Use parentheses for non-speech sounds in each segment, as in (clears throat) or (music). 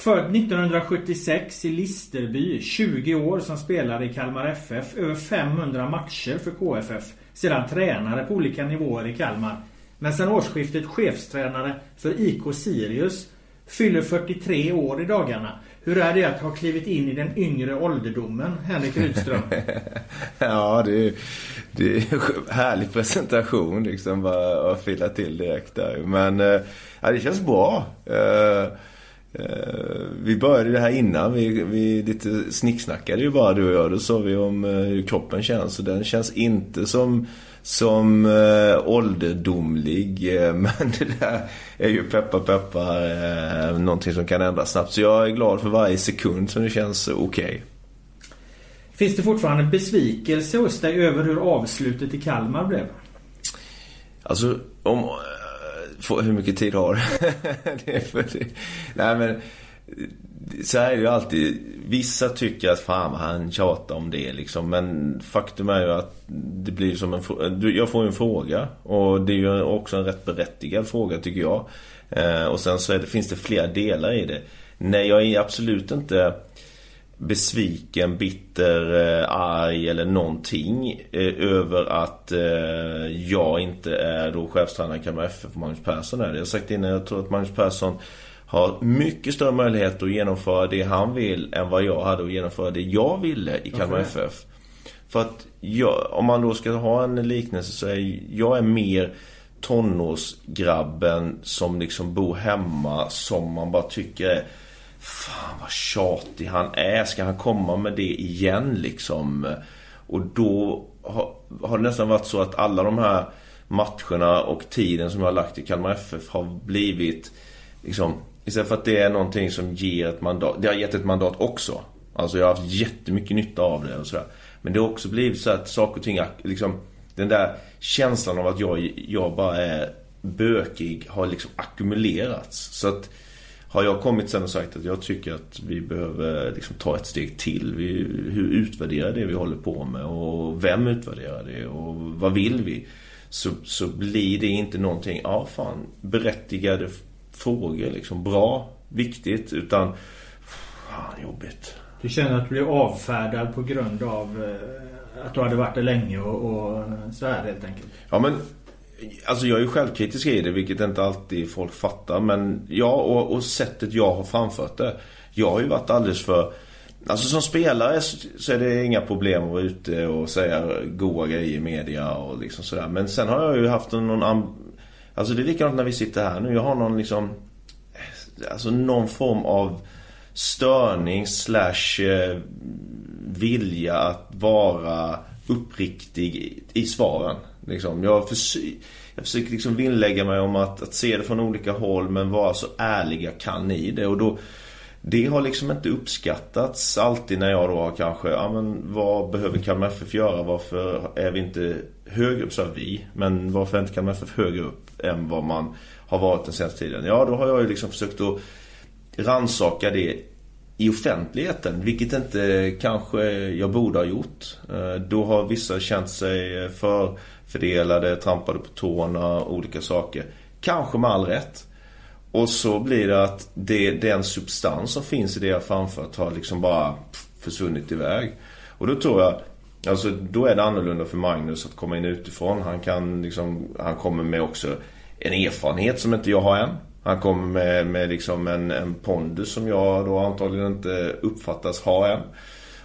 Född 1976 i Listerby. 20 år som spelare i Kalmar FF. Över 500 matcher för KFF. Sedan tränare på olika nivåer i Kalmar. Men sedan årsskiftet chefstränare för IK Sirius. Fyller 43 år i dagarna. Hur är det att ha klivit in i den yngre ålderdomen, Henrik Rydström? (laughs) ja, det är, det är en härlig presentation liksom. Bara att fylla till direkt där. Men eh, ja, det känns bra. Uh, vi började det här innan. Vi, vi lite snicksnackade ju bara du och jag. Då sa vi om uh, hur kroppen känns. Och den känns inte som som eh, ålderdomlig. Eh, (laughs) men det där är ju peppa peppa eh, någonting som kan ändras snabbt. Så jag är glad för varje sekund som det känns okej. Okay. Finns det fortfarande besvikelse hos dig över hur avslutet i Kalmar blev? Alltså, om... Hur mycket tid har (laughs) det är för det. Nej men så här är det ju alltid. Vissa tycker att fan han tjatar om det liksom. Men faktum är ju att det blir som en Jag får ju en fråga. Och det är ju också en rätt berättigad fråga tycker jag. Eh, och sen så det, finns det flera delar i det. Nej, jag är absolut inte besviken, bitter, eh, arg eller någonting eh, över att eh, jag inte är då chefstränare i Kalmar FF för Magnus Persson är det. Jag har sagt innan, jag tror att Magnus Persson har mycket större möjlighet att genomföra det han vill än vad jag hade att genomföra det jag ville i Kalmar FF. För att jag, om man då ska ha en liknelse så är jag är mer tonårsgrabben som liksom bor hemma som man bara tycker är Fan vad tjatig han är. Ska han komma med det igen liksom? Och då har, har det nästan varit så att alla de här matcherna och tiden som jag har lagt i Kalmar FF har blivit liksom Istället för att det är någonting som ger ett mandat. Det har gett ett mandat också. Alltså jag har haft jättemycket nytta av det och sådär. Men det har också blivit så att saker och ting, liksom den där känslan av att jag, jag bara är bökig har liksom ackumulerats. Så att har jag kommit sen och sagt att jag tycker att vi behöver liksom ta ett steg till. Vi, hur utvärderar det vi håller på med och vem utvärderar det och vad vill vi? Så, så blir det inte någonting, ja fan, berättigade frågor liksom. Bra, viktigt, utan fan jobbigt. Du känner att du blir avfärdad på grund av eh, att du hade varit där länge och, och så här helt enkelt? Ja men Alltså jag är ju självkritisk i det, vilket inte alltid folk fattar. Men ja, och, och sättet jag har framfört det. Jag har ju varit alldeles för... Alltså som spelare så är det inga problem att vara ute och säga goa grejer i media och liksom sådär. Men sen har jag ju haft någon... Alltså det är likadant när vi sitter här nu. Jag har någon liksom... Alltså någon form av störning slash eh, vilja att vara uppriktig i svaren. Liksom. Jag, försöker, jag försöker liksom vinnlägga mig om att, att se det från olika håll men vara så ärlig jag kan i det. Och då, det har liksom inte uppskattats alltid när jag då har kanske, ja men vad behöver Kalmar FF göra? Varför är vi inte högre upp, så vi. Men varför är inte Kalmar FF högre upp än vad man har varit den senaste tiden? Ja, då har jag ju liksom försökt att ransaka det i offentligheten, vilket inte kanske jag borde ha gjort. Eh, då har vissa känt sig för Fördelade, trampade på tårna, olika saker. Kanske med all rätt. Och så blir det att det, den substans som finns i det jag framfört har liksom bara försvunnit iväg. Och då tror jag, alltså då är det annorlunda för Magnus att komma in utifrån. Han kan liksom, han kommer med också en erfarenhet som inte jag har än. Han kommer med, med liksom en, en pondus som jag då antagligen inte uppfattas ha än.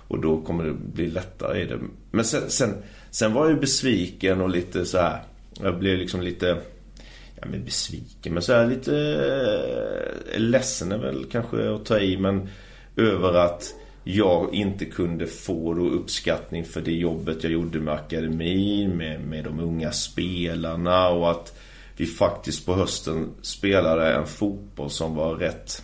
Och då kommer det bli lättare i det. Men sen, sen, sen var jag ju besviken och lite så här. Jag blev liksom lite... Ja men besviken men så här lite... Eh, ledsen är väl kanske att ta i men... Över att jag inte kunde få då uppskattning för det jobbet jag gjorde med akademin, med, med de unga spelarna och att vi faktiskt på hösten spelade en fotboll som var rätt...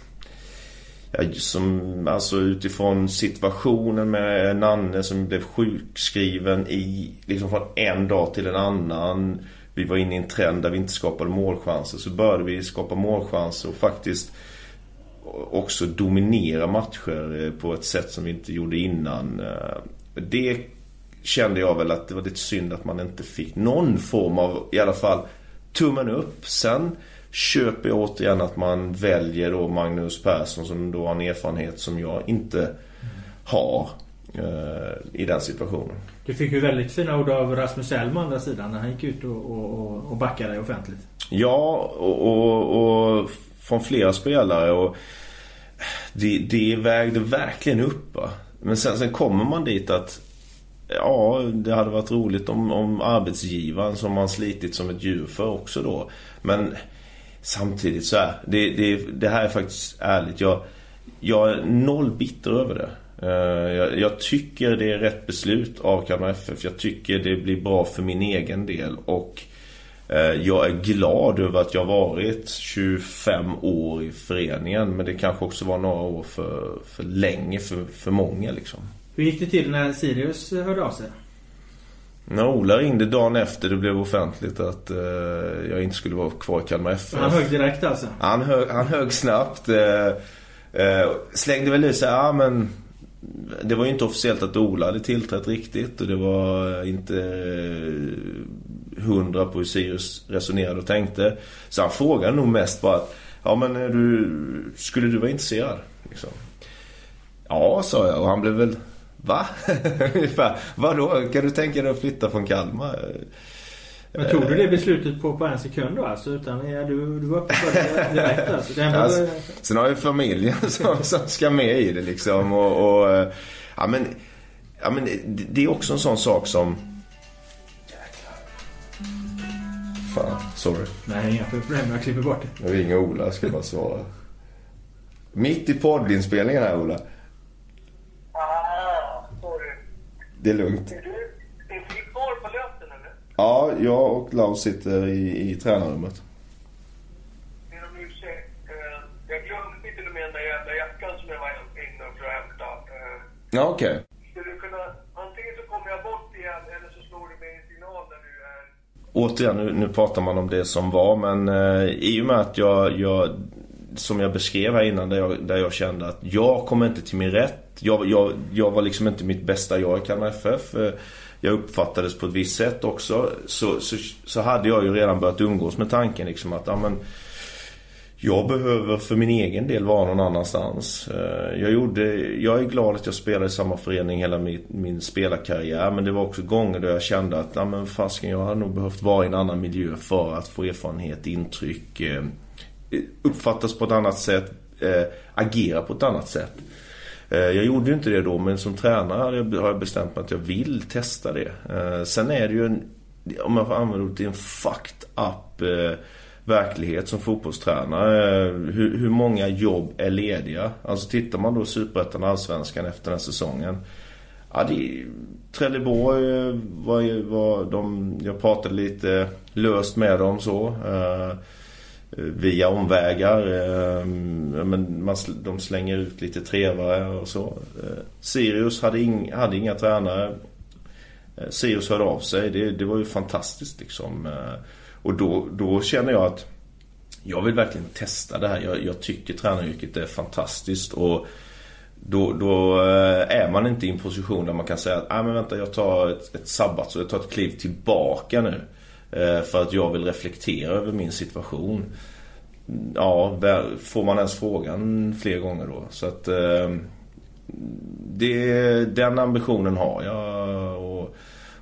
Som, alltså utifrån situationen med Nanne som blev sjukskriven i, liksom från en dag till en annan. Vi var inne i en trend där vi inte skapade målchanser. Så började vi skapa målchanser och faktiskt också dominera matcher eh, på ett sätt som vi inte gjorde innan. Eh, det kände jag väl att det var lite synd att man inte fick någon form av, i alla fall tummen upp. Sen köper jag återigen att man väljer då Magnus Persson som då har en erfarenhet som jag inte har eh, i den situationen. Du fick ju väldigt fina ord av Rasmus Elm å andra sidan när han gick ut och, och, och backade offentligt. Ja, och, och, och från flera spelare. och det, det vägde verkligen upp. Va? Men sen, sen kommer man dit att Ja, det hade varit roligt om, om arbetsgivaren som man slitit som ett djur för också då. Men samtidigt så här. Det, det, det här är faktiskt ärligt. Jag, jag är noll bitter över det. Eh, jag, jag, tycker det är rätt beslut av Kalmar FF. Jag tycker det blir bra för min egen del. Och eh, jag är glad över att jag varit 25 år i föreningen. Men det kanske också var några år för, för länge för, för många liksom. Hur gick det till när Sirius hörde av sig? När Ola ringde dagen efter det blev offentligt att uh, jag inte skulle vara kvar i Kalmar FF. Han högg direkt alltså? Han högg, han högg snabbt. Uh, uh, slängde väl ut sig, ja men det var ju inte officiellt att Ola hade tillträtt riktigt och det var inte hundra på hur Sirius resonerade och tänkte. Så han frågade nog mest bara att Ja men du, skulle du vara intresserad? Liksom. Ja, sa jag och han blev väl Va? (laughs) Ungefär. Vadå? Kan du tänka dig att flytta från Kalmar? Men tog du det beslutet på, på en sekund då alltså? Utan ja, du, du var uppe för det direkt alltså? Det alltså (laughs) sen har jag familjen (laughs) som, som ska med i det liksom. Och, och, ja, men, ja, men det är också en sån sak som Fan, sorry. Nej, inga problem. Jag klipper bort det. Nu ringer Ola, jag ska bara svara. Mitt i poddinspelningen här, Ola. Ah, sorry. Det är lugnt. Är du, är du kvar på löten eller? Ja, jag och Klaus sitter i, i tränarrummet. Ber om ursäkt. Jag glömde till och med den där jävla jackan som jag var inne för att hämta. Eh, Ja, okej. Skulle du kunna... Antingen så kommer jag bort igen eller så slår du mig en signal när du är... Återigen, nu, nu pratar man om det som var men eh, i och med att jag, jag som jag beskrev här innan där jag, där jag kände att jag kommer inte till min rätt. Jag, jag, jag var liksom inte mitt bästa jag i Kalmar FF. Eh, jag uppfattades på ett visst sätt också. Så, så, så hade jag ju redan börjat umgås med tanken liksom att ja, men, jag behöver för min egen del vara någon annanstans. Eh, jag, gjorde, jag är glad att jag spelade i samma förening hela min, min spelarkarriär. Men det var också gånger då jag kände att ja, men fasken, jag hade nog behövt vara i en annan miljö för att få erfarenhet, intryck. Eh, uppfattas på ett annat sätt. Agera på ett annat sätt. Eh, jag gjorde ju inte det då men som tränare har jag- bestämt mig att jag vill testa det. Eh, sen är det ju en, om jag får använda ordet, det är en fucked up eh, verklighet som fotbollstränare. Hur, hur många jobb är lediga? Alltså tittar man då Superettan och Allsvenskan efter den här säsongen. Ja, det Trelleborg var, var de, jag pratade lite löst med dem så. Via omvägar. Eh, men man, de slänger ut lite trevare och så. Eh, Sirius hade, ing, hade inga tränare. Eh, Sirius hörde av sig. Det, det var ju fantastiskt liksom. Och då, då känner jag att jag vill verkligen testa det här. Jag, jag tycker tränaryrket är fantastiskt. Och då, då är man inte i en position där man kan säga att ah, men vänta, jag tar ett, ett sabbat så jag tar ett kliv tillbaka nu. Eh, För att jag vill reflektera över min situation. Ja, får man ens frågan fler gånger då? Så att eh, det, den ambitionen har jag. Och,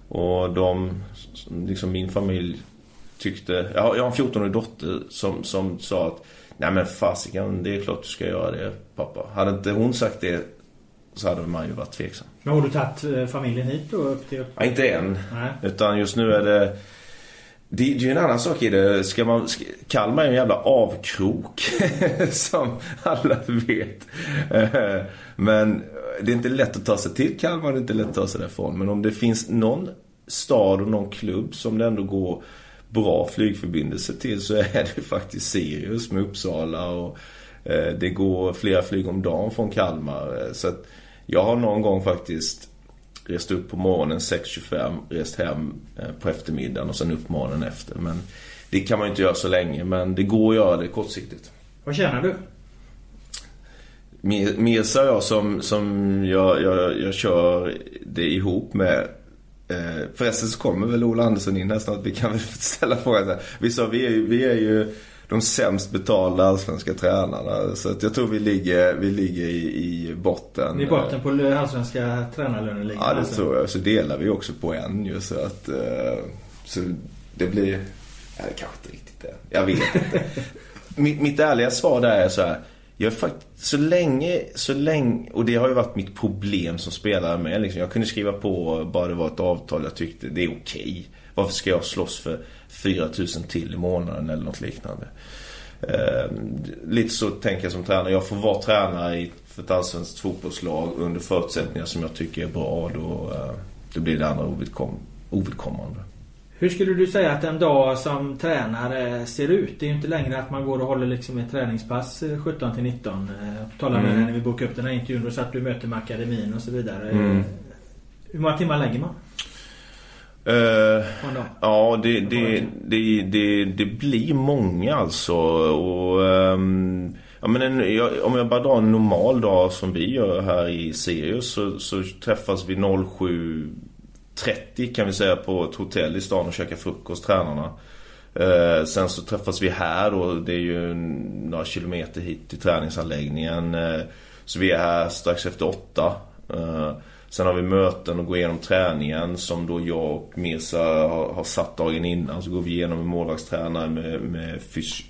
och de, liksom min familj tyckte... Jag har, jag har en 14-årig dotter som, som sa att Nej men fasiken, det är klart du ska göra det pappa. Hade inte hon sagt det så hade man ju varit tveksam. Men har du tagit eh, familjen hit då upp till... Ja, inte än. Nej. Utan just nu är det... Det, det är ju en annan sak i det. Ska man, ska, Kalmar är en jävla avkrok. (laughs) som alla vet. Eh, men det är inte lätt att ta sig till Kalmar. Det är inte lätt att ta sig därifrån. Men om det finns någon stad och någon klubb som det ändå går bra flygförbindelse till så är det faktiskt Sirius med Uppsala. Och eh, det går flera flyg om dagen från Kalmar. Eh, så att jag har någon gång faktiskt Rest upp på morgonen 6.25, rest hem eh, på eftermiddagen och sen upp morgonen efter. Men det kan man ju inte göra så länge, men det går att göra det kortsiktigt. Vad tjänar du? Mirza och jag som, som jag, jag, jag kör det ihop med eh, Förresten så kommer väl Ola Andersson in här snart. Vi kan väl (laughs) ställa frågan så här. Vi sa vi är, vi är ju de sämst betalda allsvenska tränarna. Så att jag tror vi ligger, vi ligger i, i botten. I botten på allsvenska tränarlöneligan? Ja, det alltså. tror jag. Så delar vi också på en ju. Så att... Eh, så det blir... Ja, det kanske inte riktigt det. Jag vet inte. (laughs) mitt, mitt ärliga svar där är så här. Jag fakt så länge, så länge, och det har ju varit mitt problem som spelare med. Liksom. Jag kunde skriva på bara det var ett avtal jag tyckte det är okej. Okay. Varför ska jag slåss för 4000 till i månaden eller något liknande? Eh, lite så tänker jag som tränare. Jag får vara tränare i, ett allsvenskt fotbollslag under förutsättningar som jag tycker är bra. Då, eh, då blir det andra ovidkom, ovidkommande. Hur skulle du säga att en dag som tränare ser ut? Det är ju inte längre att man går och håller liksom ett träningspass 17 till 19. Talade med mm. när vi bokade upp den här intervjun. Då satt du möte med akademin och så vidare. Mm. Hur många timmar lägger man? Uh, ja, det, det, det, det, blir många alltså. Och, um, ja, men om jag bara drar en normal dag som vi gör här i Sirius så, träffas vi 07 30 kan vi säga på ett hotell i stan och käka frukost, tränarna. Eh, sen så träffas vi här och det är ju några kilometer hit till träningsanläggningen. Eh, så vi är här strax efter åtta. Sen har vi möten och går igenom träningen som då jag och Mirza har, har satt dagen innan. Så går vi igenom med målvaktstränare, med, med fys,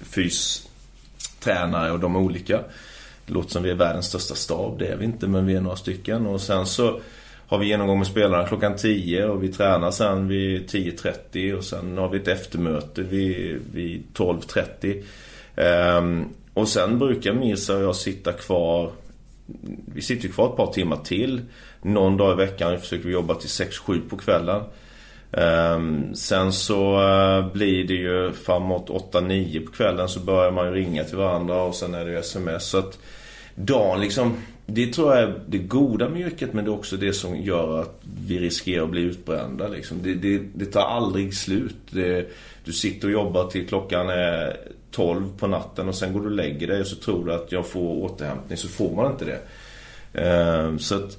fystränare och de olika. Det låter som vi är världens största stab, det är vi inte men vi är några stycken. Och sen så har vi genomgång med spelarna klockan 10 och vi tränar sen vid 10.30 och sen har vi ett eftermöte vid, vid 12.30. Ehm, och sen brukar Mirza och jag sitta kvar vi sitter kvar ett par timmar till. Någon dag i veckan försöker vi jobba till 6-7 på kvällen. Ehm, sen så eh, blir det ju framåt 8-9 på kvällen så börjar man ju ringa till varandra och sen är det ju sms. Så att dagen liksom det tror jag är det goda med yrket men det är också det som gör att vi riskerar att bli utbrända. Liksom. Det, det, det tar aldrig slut. Det, du sitter och jobbar till klockan är 12 på natten och sen går du och lägger dig och så tror du att jag får återhämtning så får man inte det. Ehm, så att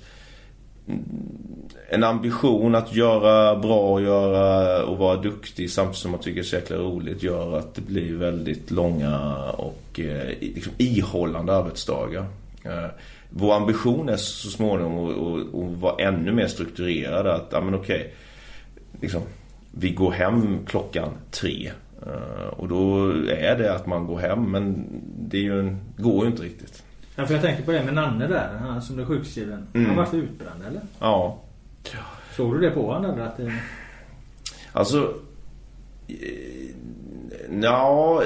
en ambition att göra bra och, göra, och vara duktig samtidigt som man tycker det är så jäkla roligt gör att det blir väldigt långa och eh, liksom ihållande arbetsdagar. Ehm, Eh, vår ambition är så småningom att, vara ännu mer strukturerad. Att, ja men okej. Liksom, vi går hem klockan tre. Uh, och då är det att man går hem. Men det är ju en, går ju inte riktigt. Ja, för jag tänker på det med Nanne där. Han som blev sjukskriven. Mm. Han var utbränd eller? Ja. Såg du det på honom eller? Att det... Alltså Ja,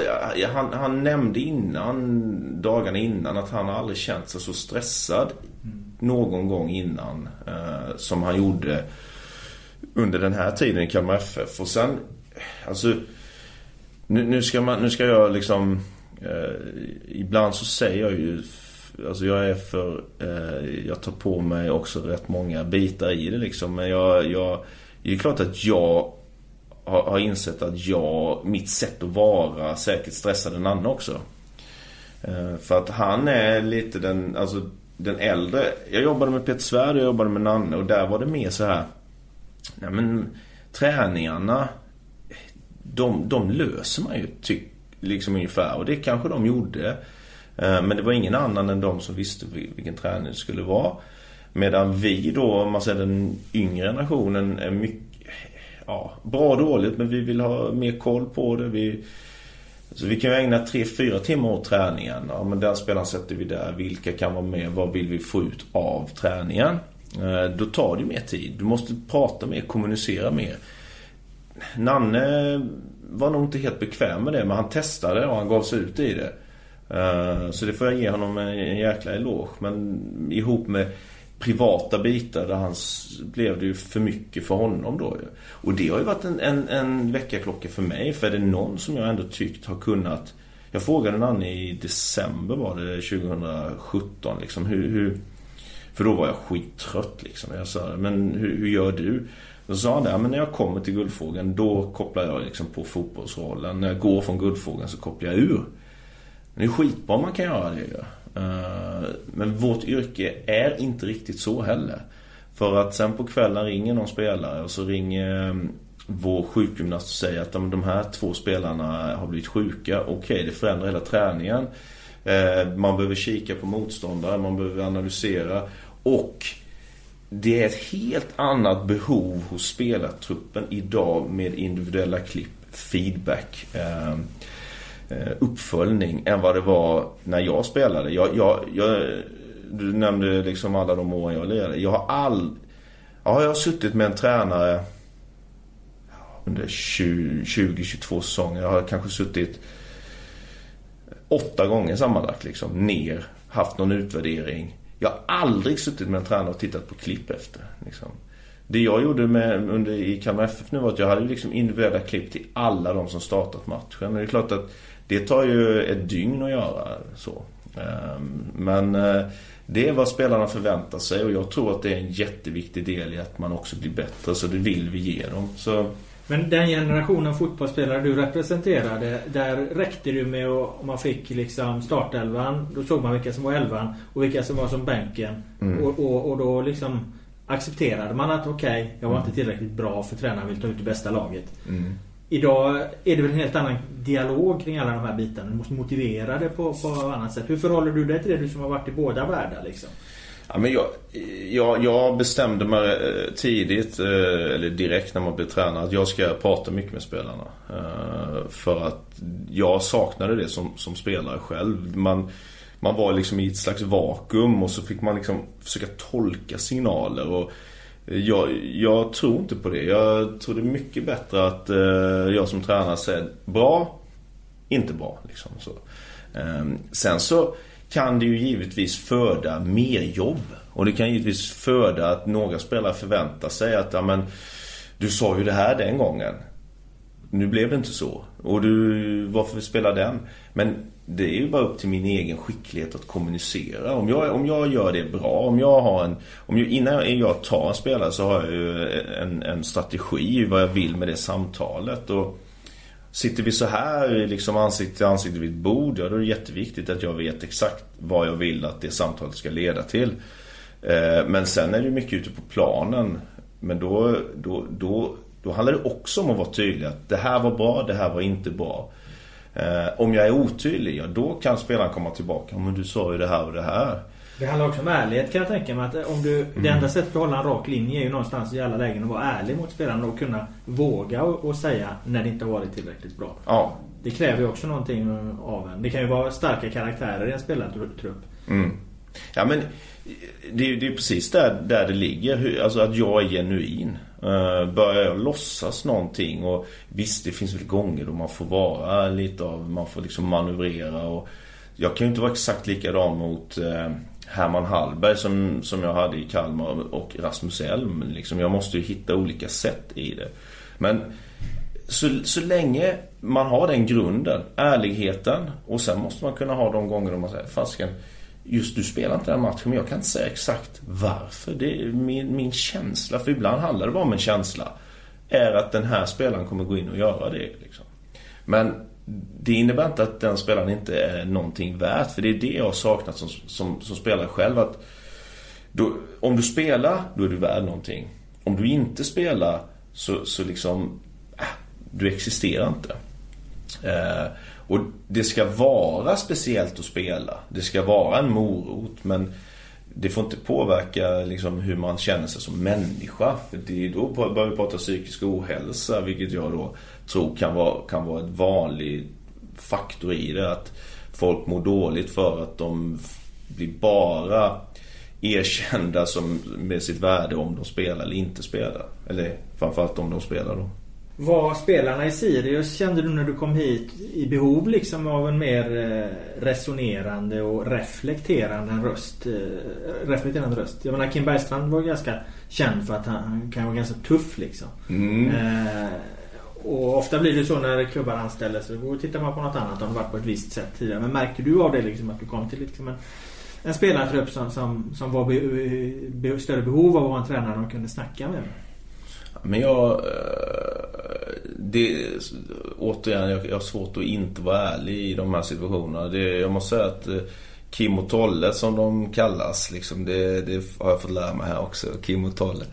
han, han nämnde innan, dagarna innan, att han aldrig känt sig så stressad mm. någon gång innan eh, som han gjorde under den här tiden i Kalmar FF. Och sen, alltså, nu, nu, ska, man, nu ska jag liksom, eh, ibland så säger jag ju, alltså jag är för, eh, jag tar på mig också rätt många bitar i det liksom. Men jag, jag, det är klart att jag har, har insett att jag, mitt sätt att vara säkert stressade Nanne också. Eh, för att han är lite den, alltså den äldre. Jag jobbade med Peter Svärd och jag jobbade med Nanne och där var det mer så här. Nej men träningarna. De, de löser man ju tyck, liksom ungefär och det kanske de gjorde. Eh, men det var ingen annan än de som visste vilken träning det skulle vara. Medan vi då, om man säger den yngre generationen, är mycket ja, bra och dåligt men vi vill ha mer koll på det. Vi, så vi kan ju ägna 3-4 timmar åt träningen. Ja, men den spelaren sätter vi där. Vilka kan vara med? Vad vill vi få ut av träningen? Eh, då tar det mer tid. Du måste prata mer, kommunicera mer. Nanne var nog inte helt bekväm med det men han testade och han gav sig ut i det. Eh, så det får jag ge honom en jäkla eloge. Men ihop med privata bitar där hans blev det ju för mycket för honom då ju. Och det har ju varit en, en, en väckarklocka för mig. För är det någon som jag ändå tyckt har kunnat... Jag frågade Nanne i december var det 2017 liksom hur, hur för då var jag skittrött liksom. Jag sa men hur, hur gör du? Då sa han det, men när jag kommer till Guldfågeln då kopplar jag liksom på fotbollsrollen. När jag går från Guldfågeln så kopplar jag ur. Det är skitbra man kan göra det ju. Eh, men vårt yrke är inte riktigt så heller. För att sen på kvällen ringer någon spelare och så ringer ehm, vår sjukgymnast och säger att de här två spelarna har blivit sjuka. Okej, okay, det förändrar hela träningen. Eh, man behöver kika på motståndare, man behöver analysera. Och det är ett helt annat behov hos spelartruppen idag med individuella klipp, feedback, eh, Eh, uppföljning än vad det var när jag spelade. Jag, jag, jag, du nämnde liksom alla de år jag lirade. Jag har all... Ja, jag har suttit med en tränare under 20-22 säsonger. Jag har kanske suttit åtta gånger sammanlagt liksom, ner, haft någon utvärdering. Jag har aldrig suttit med en tränare och tittat på klipp efter. Liksom. Det jag gjorde med, under, i Kalmar FF nu var att jag hade liksom individuella klipp till alla de som startat matchen. Det är klart att det tar ju ett dygn att göra så. Ehm, men eh, det är vad spelarna förväntar sig och jag tror att det är en jätteviktig del i att man också blir bättre. Så det vill vi ge dem. Så men den generationen fotbollsspelare du representerade, där räckte det med att man fick liksom startelvan, då såg man vilka som var elvan och vilka som var som bänken. Mm. Och, och, och, då liksom accepterade man att okej, okay, jag var inte tillräckligt bra för tränaren vill ta ut det bästa laget. Mm. Idag är det väl en helt annan dialog kring alla de här bitarna. Du måste motivera det på, på annat sätt. Hur förhåller du dig till det, du som har varit i båda världar liksom? Ja, men jag, jag, jag bestämde mig eh, tidigt, eh, eller direkt när man blev tränare, att jag ska prata mycket med spelarna. Eh, för att jag saknade det som, som spelare själv. Man, man var liksom i ett slags vakuum och så fick man liksom försöka tolka signaler. Och jag, jag tror inte på det. Jag tror det är mycket bättre att eh, jag som tränare säger bra, inte bra. Liksom, så. Ehm, sen så kan det ju givetvis föda mer jobb. Och det kan givetvis föda att några spelare förväntar sig att ja, men, du sa ju det här den gången. Nu blev det inte så. Och du, varför spelar den? Men det är ju bara upp till min egen skicklighet att kommunicera. Om jag, om jag gör det bra, om jag har en... Om jag, innan jag tar en spelare så har jag ju en, en strategi vad jag vill med det samtalet. Och Sitter vi så här liksom ansikte till ansikte vid ett bord, ja då är det jätteviktigt att jag vet exakt vad jag vill att det samtalet ska leda till. Eh, men sen är det mycket ute på planen. Men då, då, då, då handlar det också om att vara tydlig att det här var bra, det här var inte bra. Eh, om jag är otydlig, ja då kan spelaren komma tillbaka. Men du sa ju det här och det här. Det handlar också om ärlighet kan jag tänka mig. Att om du, mm. Det enda sättet att hålla en rak linje är ju någonstans i alla lägen att vara ärlig mot spelarna och kunna våga och, och säga när det inte har varit tillräckligt bra. Ja. Det kräver ju också någonting av en. Det kan ju vara starka karaktärer i en spelartrupp. Mm. Ja men det, det är precis där, där det ligger. Alltså att jag är genuin. Uh, börjar jag låtsas någonting och visst det finns väl gånger då man får vara lite av, man får liksom manövrera och jag kan ju inte vara exakt likadan mot uh, Herman Hallberg som, som jag hade i Kalmar och Rasmus Elm. Liksom, jag måste ju hitta olika sätt i det. Men så, så länge man har den grunden, ärligheten och sen måste man kunna ha de gånger då man säger Fasken, just du spelar inte den matchen men jag kan inte säga exakt varför. Det är min, min känsla, för ibland handlar det bara om en känsla. Är att den här spelaren kommer gå in och göra det. Liksom. Men det innebär inte att den spelaren inte är någonting värt. För det är det jag har saknat som, som, som spelare själv. Att då, om du spelar, då är du värd någonting. Om du inte spelar, så, så liksom... Äh, du existerar inte. Eh, och det ska vara speciellt att spela. Det ska vara en morot. Men det får inte påverka liksom, hur man känner sig som människa. För det är då börjar vi prata psykisk ohälsa, vilket jag då tror kan vara, kan vara en vanlig faktor i det. Att folk mår dåligt för att de blir bara erkända som, med sitt värde om de spelar eller inte spelar. Eller framförallt om de spelar då. Var spelarna i Sirius kände du när du kom hit i behov liksom av en mer eh, resonerande och reflekterande röst? Eh, reflekterande röst. Jag menar Kim Bergstrand var ganska känd för att han, kan vara ganska tuff liksom. Mm. Eh, och ofta blir det så när klubbar anställer så då tittar man på något annat om det varit på ett visst sätt tidigare. Men märker du av det liksom att du kom till liksom en, en spelartrupp som, som, som var be, be, större behov av att vara en tränare de kunde snacka med? Men jag... Eh, det, återigen, jag, har svårt att inte vara ärlig i de här situationerna. Det, jag måste säga att eh, Kim och Tolle som de kallas, liksom, det, det har jag fått lära mig här också. Kim och Tolle.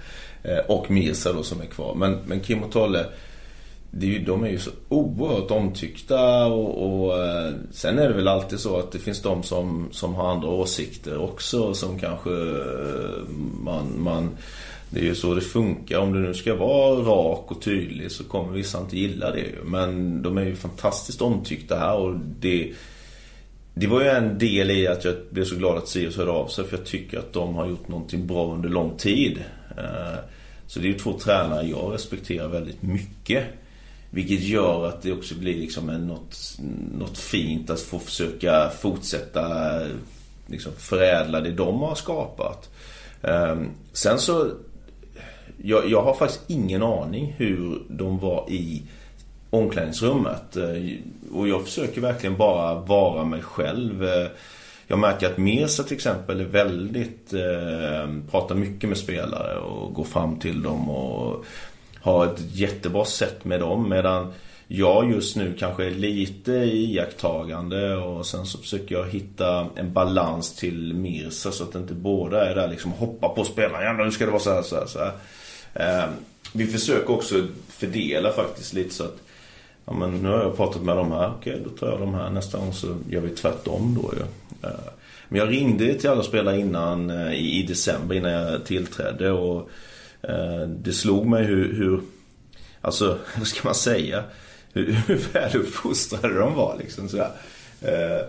Eh, och Mirza då som är kvar. Men, men Kim och Tolle, det är ju, de är ju så oerhört omtyckta och, och sen är det väl alltid så att det finns de som, som har andra åsikter också som kanske man, man det är ju så det funkar. Om du nu ska vara rak och tydlig så kommer vissa inte gilla det. Men de är ju fantastiskt omtyckta här och det det var ju en del i att jag blev så glad att Sirius hörde av sig för jag tycker att de har gjort någonting bra under lång tid. Eh, så det är ju två tränare jag respekterar väldigt mycket. Vilket gör att det också blir liksom en, något, något fint att få försöka fortsätta eh, liksom förädla det de har skapat. Eh, sen så jag, jag har faktiskt ingen aning hur de var i omklädningsrummet. Eh, och jag försöker verkligen bara vara mig själv. Eh, jag märker att Mesa till exempel är väldigt, eh, pratar mycket med spelare och går fram till dem och har ett jättebra sätt med dem. Medan jag just nu kanske är lite iakttagande och sen så försöker jag hitta en balans till Mirsa så att inte båda är där liksom hoppar på spelarna. Ja, nu ska det vara så här, så här, så här. Ehm, vi försöker också fördela faktiskt lite så att Ja men nu har jag pratat med de här, okej då tar jag de här. Nästa gång så gör vi tvärtom då ju. Ehm, men jag ringde till alla spelare innan eh, i december innan jag tillträdde och eh, det slog mig hur, hur alltså (laughs) vad ska man säga? Hur, (laughs) hur väluppfostrade de var liksom så eh,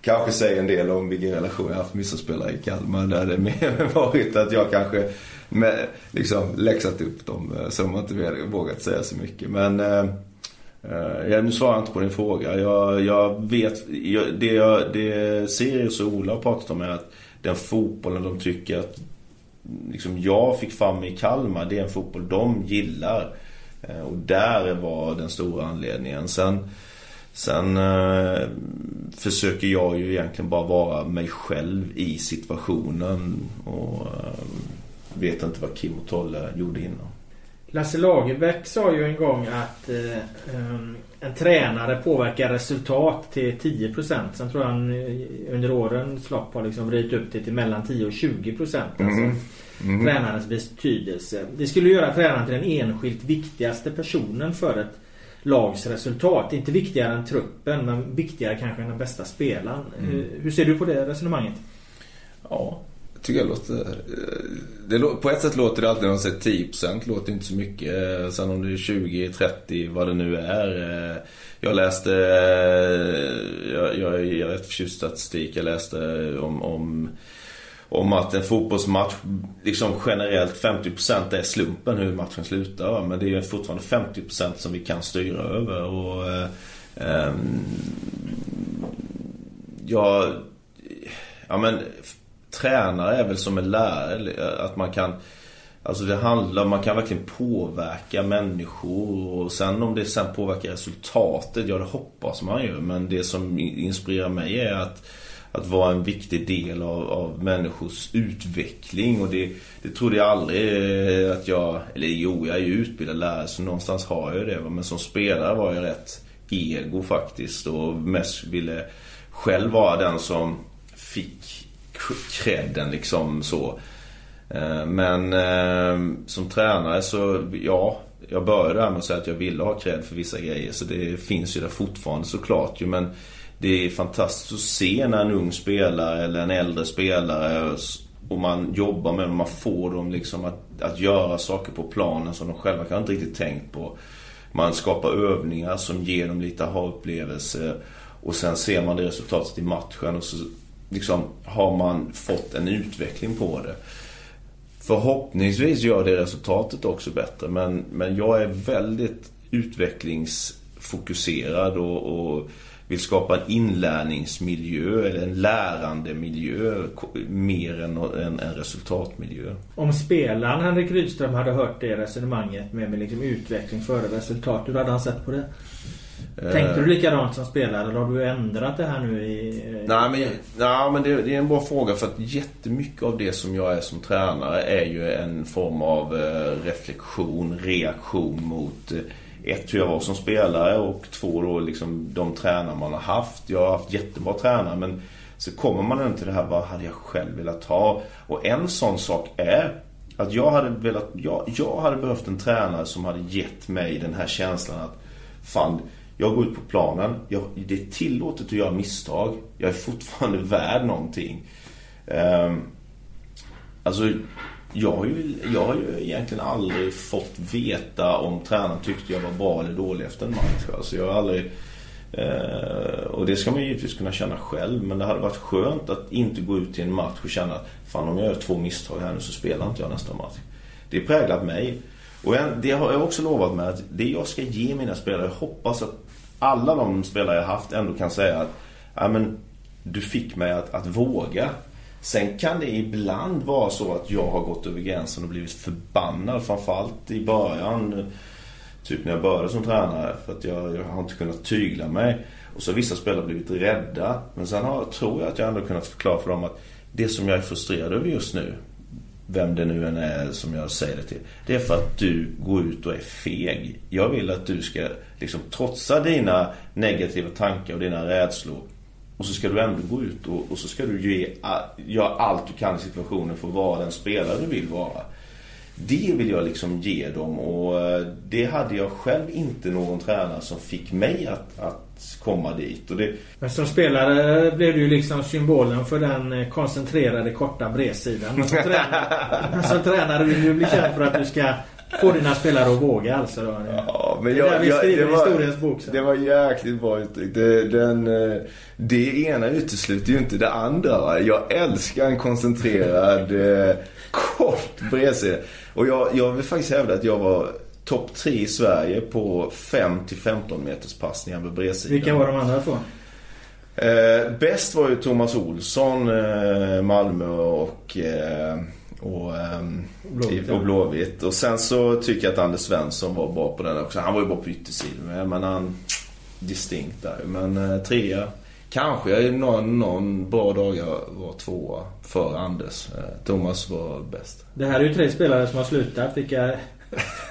Kanske säger en del om vilken relation jag har haft med vissa spelare i Kalmar där det (laughs) mer varit att jag kanske med, liksom läxat upp dem eh, så de har inte vågat säga så mycket. Men eh, eh jag, nu svarar jag inte på din fråga. Jag, jag vet, jag, det, jag, det Sirius och Ola har pratat om är att den fotbollen de tycker att liksom jag fick fram i Kalmar, det är en fotboll de gillar. Eh, och där var den stora anledningen. Sen, sen eh, försöker jag ju egentligen bara vara mig själv i situationen. Och eh, vet inte vad Kim och Tolle gjorde innan. Lasse Lagerbäck sa ju en gång att eh, en tränare påverkar resultat till 10%. Sen tror jag han under årens lopp har liksom vridit upp det till mellan 10 och 20%. Alltså mm. Mm. tränarens betydelse. Det skulle göra tränaren till den enskilt viktigaste personen för ett lags resultat. Inte viktigare än truppen men viktigare kanske än den bästa spelaren. Mm. Hur, hur ser du på det resonemanget? Ja, tycker jag låter... Eh, det, på ett sätt låter det alltid när de säger typ, 10% låter inte så mycket. Eh, sen om det är 20, 30, vad det nu är. Eh, jag läste... Jag, jag, jag är rätt förtjust statistik. Jag läste om, om, om att en fotbollsmatch, liksom generellt 50% är slumpen hur matchen slutar. Men det är fortfarande 50% som vi kan styra över. Och, eh, ehm, ja, ja men tränare är väl som en lärare. Eh, att man kan... Alltså det handlar, man kan verkligen påverka människor och sen om det sen påverkar resultatet, ja det hoppas man ju. Men det som inspirerar mig är att, att vara en viktig del av, av människors utveckling och det, det trodde jag aldrig eh, att jag, eller jo jag är ju utbildad lärare så någonstans har jag ju det. Men som spelare var jag rätt ego faktiskt och mest ville själv vara den som fick credden liksom så. Eh, men eh, som tränare så, ja. Jag började där med att säga att jag ville ha cred för vissa grejer. Så det finns ju där fortfarande såklart ju. Men det är fantastiskt att se när en ung spelare eller en äldre spelare och man jobbar med dem, man får dem liksom att, att göra saker på planen som de själva kanske inte riktigt tänkt på. Man skapar övningar som ger dem lite aha-upplevelse och sen ser man det resultatet i matchen och så liksom har man fått en utveckling på det. Förhoppningsvis gör det resultatet också bättre men, men jag är väldigt utvecklingsfokuserad och, och vill skapa en inlärningsmiljö eller en lärandemiljö mer än en, en resultatmiljö. Om spelaren Henrik Rydström hade hört det resonemanget med, med liksom utveckling före resultat, hur hade han sett på det? Tänkte du likadant som spelare eller har du ändrat det här nu i... Nej men, nej, men det, det, är en bra fråga för att jättemycket av det som jag är som tränare är ju en form av eh, reflektion, reaktion mot eh, ett hur jag var som spelare och två då liksom de tränare man har haft. Jag har haft jättebra tränare men så kommer man inte till det här vad hade jag själv velat ha. Och en sån sak är att jag hade velat, jag, jag hade behövt en tränare som hade gett mig den här känslan att fan, jag går ut på planen. Jag, det är tillåtet att göra misstag. Jag är fortfarande (laughs) värd någonting. Um, alltså, jag har, ju, jag har ju egentligen aldrig fått veta om tränaren tyckte jag var bra eller dålig efter en match. Alltså, jag har aldrig... Eh, och det ska man givetvis kunna känna själv. Men det hade varit skönt att inte gå ut i en match och känna att fan om jag gör två misstag här nu så spelar inte jag nästa match. Det präglat mig. Och det har jag också lovat mig att det jag ska ge mina spelare, jag hoppas att alla de spelare jag haft ändå kan säga att ja, men, du fick mig att, att våga. Sen kan det ibland vara så att jag har gått över gränsen och blivit förbannad. Framförallt i början. Typ när jag började som tränare. För att jag, jag har inte kunnat tygla mig. Och så har vissa spelare blivit rädda. Men sen har, tror jag att jag ändå kunnat förklara för dem att det som jag är frustrerad över just nu. Vem det nu än är som jag säger det till. Det är för att du går ut och är feg. Jag vill att du ska liksom trotsa dina negativa tankar och dina rädslor och så ska du ändå gå ut och, och så ska du ge, göra allt du kan i situationen för att vara den spelare du vill vara. Det vill jag liksom ge dem och eh, det hade jag själv inte någon tränare som fick mig att, att komma dit. Och det... Men som spelare blev du ju liksom symbolen för den eh, koncentrerade korta bredsidan. Men som tränare, (laughs) som tränare vill du bli känd för att du ska Få dina spelare att våga alltså då. Ja, men jag, det, jag, det, var, historiens bok, så. det var jäkligt bra uttryckt. Det, den, eh, det ena utesluter ju inte det andra. Jag älskar en koncentrerad, (laughs) eh, kort bredsida. Och jag, jag vill faktiskt hävda att jag var topp tre i Sverige på 5-15 meters passningar med bredsidan. Vilka var de andra två? Eh, bäst var ju Thomas Olsson, eh, Malmö och eh, och, um, Blåvitt, och Blåvitt. Och sen så tycker jag att Anders Svensson var bra på den också. Han var ju bra på yttersidan. Men han... Distinkt där. Men uh, trea. Kanske jag någon, någon bra dag jag var tvåa för Anders. Uh, Thomas var bäst. Det här är ju tre spelare som har slutat. Vilka,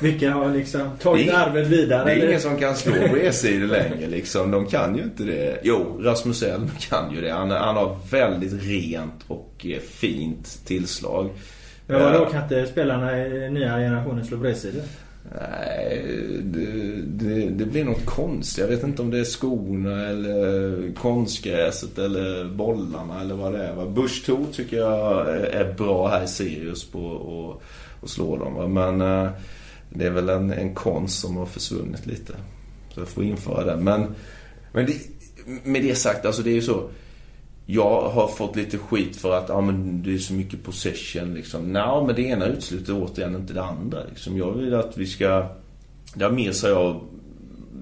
vilka har liksom tagit det, arvet vidare? Det är eller? ingen som kan slå på e längre liksom. De kan ju inte det. Jo, Rasmus Elm kan ju det. Han, han har väldigt rent och eh, fint tillslag. Men vadå, kan inte spelarna i nya generationen slå bredsidor? Nej, det, det, det, blir något konstigt. Jag vet inte om det är skorna eller konstgräset eller bollarna eller vad det är. Va? Bush tycker jag är bra här i Sirius på att slå dem. Va? Men eh, det är väl en, en konst som har försvunnit lite. Så jag får införa det. Men, men det, med det sagt, alltså det är ju så jag har fått lite skit för att ja, men det är så mycket possession. Liksom. Nej, men det ena utesluter återigen inte det andra. Liksom. Jag vill att vi ska... Där Mirza och jag,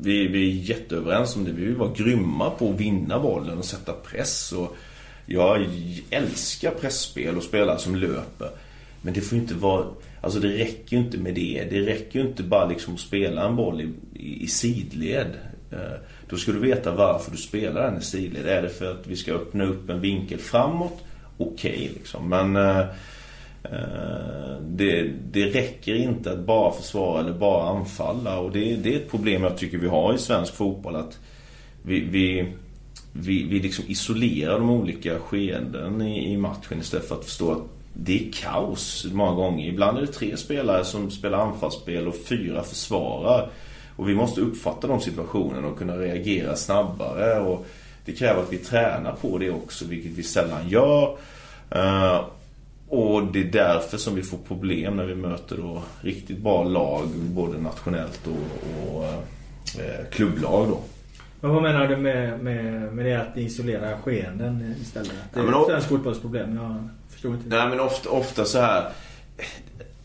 vi, vi är jätteöverens om det. Vi vill vara grymma på att vinna bollen och sätta press. Och jag älskar pressspel och spelare som löper. Men det får inte vara... Alltså det räcker ju inte med det. Det räcker ju inte bara liksom att spela en boll i, i, i sidled. Eh, då ska du veta varför du spelar den i sidled. Är det för att vi ska öppna upp en vinkel framåt? Okej, okay, liksom. Men eh, eh, det, det räcker inte att bara försvara eller bara anfalla. Och det, det är ett problem jag tycker vi har i svensk fotboll. Att vi, vi, vi, vi liksom isolerar de olika skeenden i, i matchen istället för att förstå att det är kaos många gånger. Ibland är det tre spelare som spelar anfallsspel och fyra försvarar. Och vi måste uppfatta de situationerna och kunna reagera snabbare. Och det kräver att vi tränar på det också, vilket vi sällan gör. Uh, och det är därför som vi får problem när vi möter då riktigt bra lag, både nationellt och, och uh, klubblag då. Men vad menar du med, med, med det att isolera skeenden istället? Det är ja, ett svenskt fotbollsproblem. Jag förstår inte. Nej men ofta, ofta så här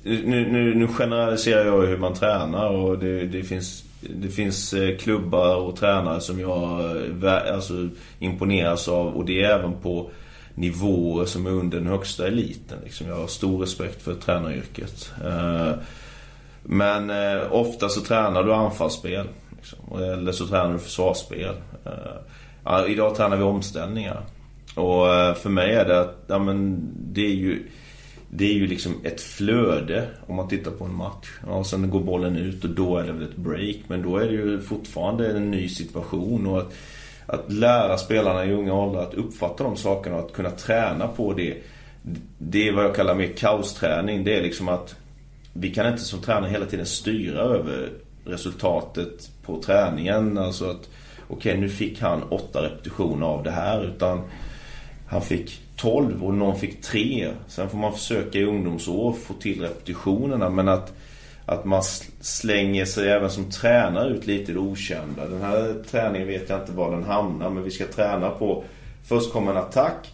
nu, nu, nu generaliserar jag hur man tränar och det, det, finns, det finns eh, klubbar och tränare som jag eh, alltså, imponeras av och det är även på nivåer som är under den högsta eliten. Liksom. Jag har stor respekt för tränaryrket. Eh, men ofta så tränar du anfallsspel. Liksom. Eller så tränar du försvarsspel. idag tränar vi omställningar. Och för mig är det att, ja men det är ju det är ju liksom ett flöde om man tittar på en match. Ja, sen går bollen ut och då är det väl ett break. Men då är det ju fortfarande en ny situation. Och att, att lära spelarna i unga åldrar att uppfatta de sakerna och att kunna träna på det. det är vad jag kallar mer kaosträning. Det är liksom att vi kan inte som tränare hela tiden styra över resultatet på träningen. Alltså att okej okay, nu fick han åtta repetitioner av det här. Utan han fick 12 och någon fick 3. Sen får man försöka i ungdomsår få till repetitionerna. Men att, att man slänger sig även som tränare ut lite i det okända. Den här träningen vet jag inte var den hamnar. Men vi ska träna på. Först kommer en attack.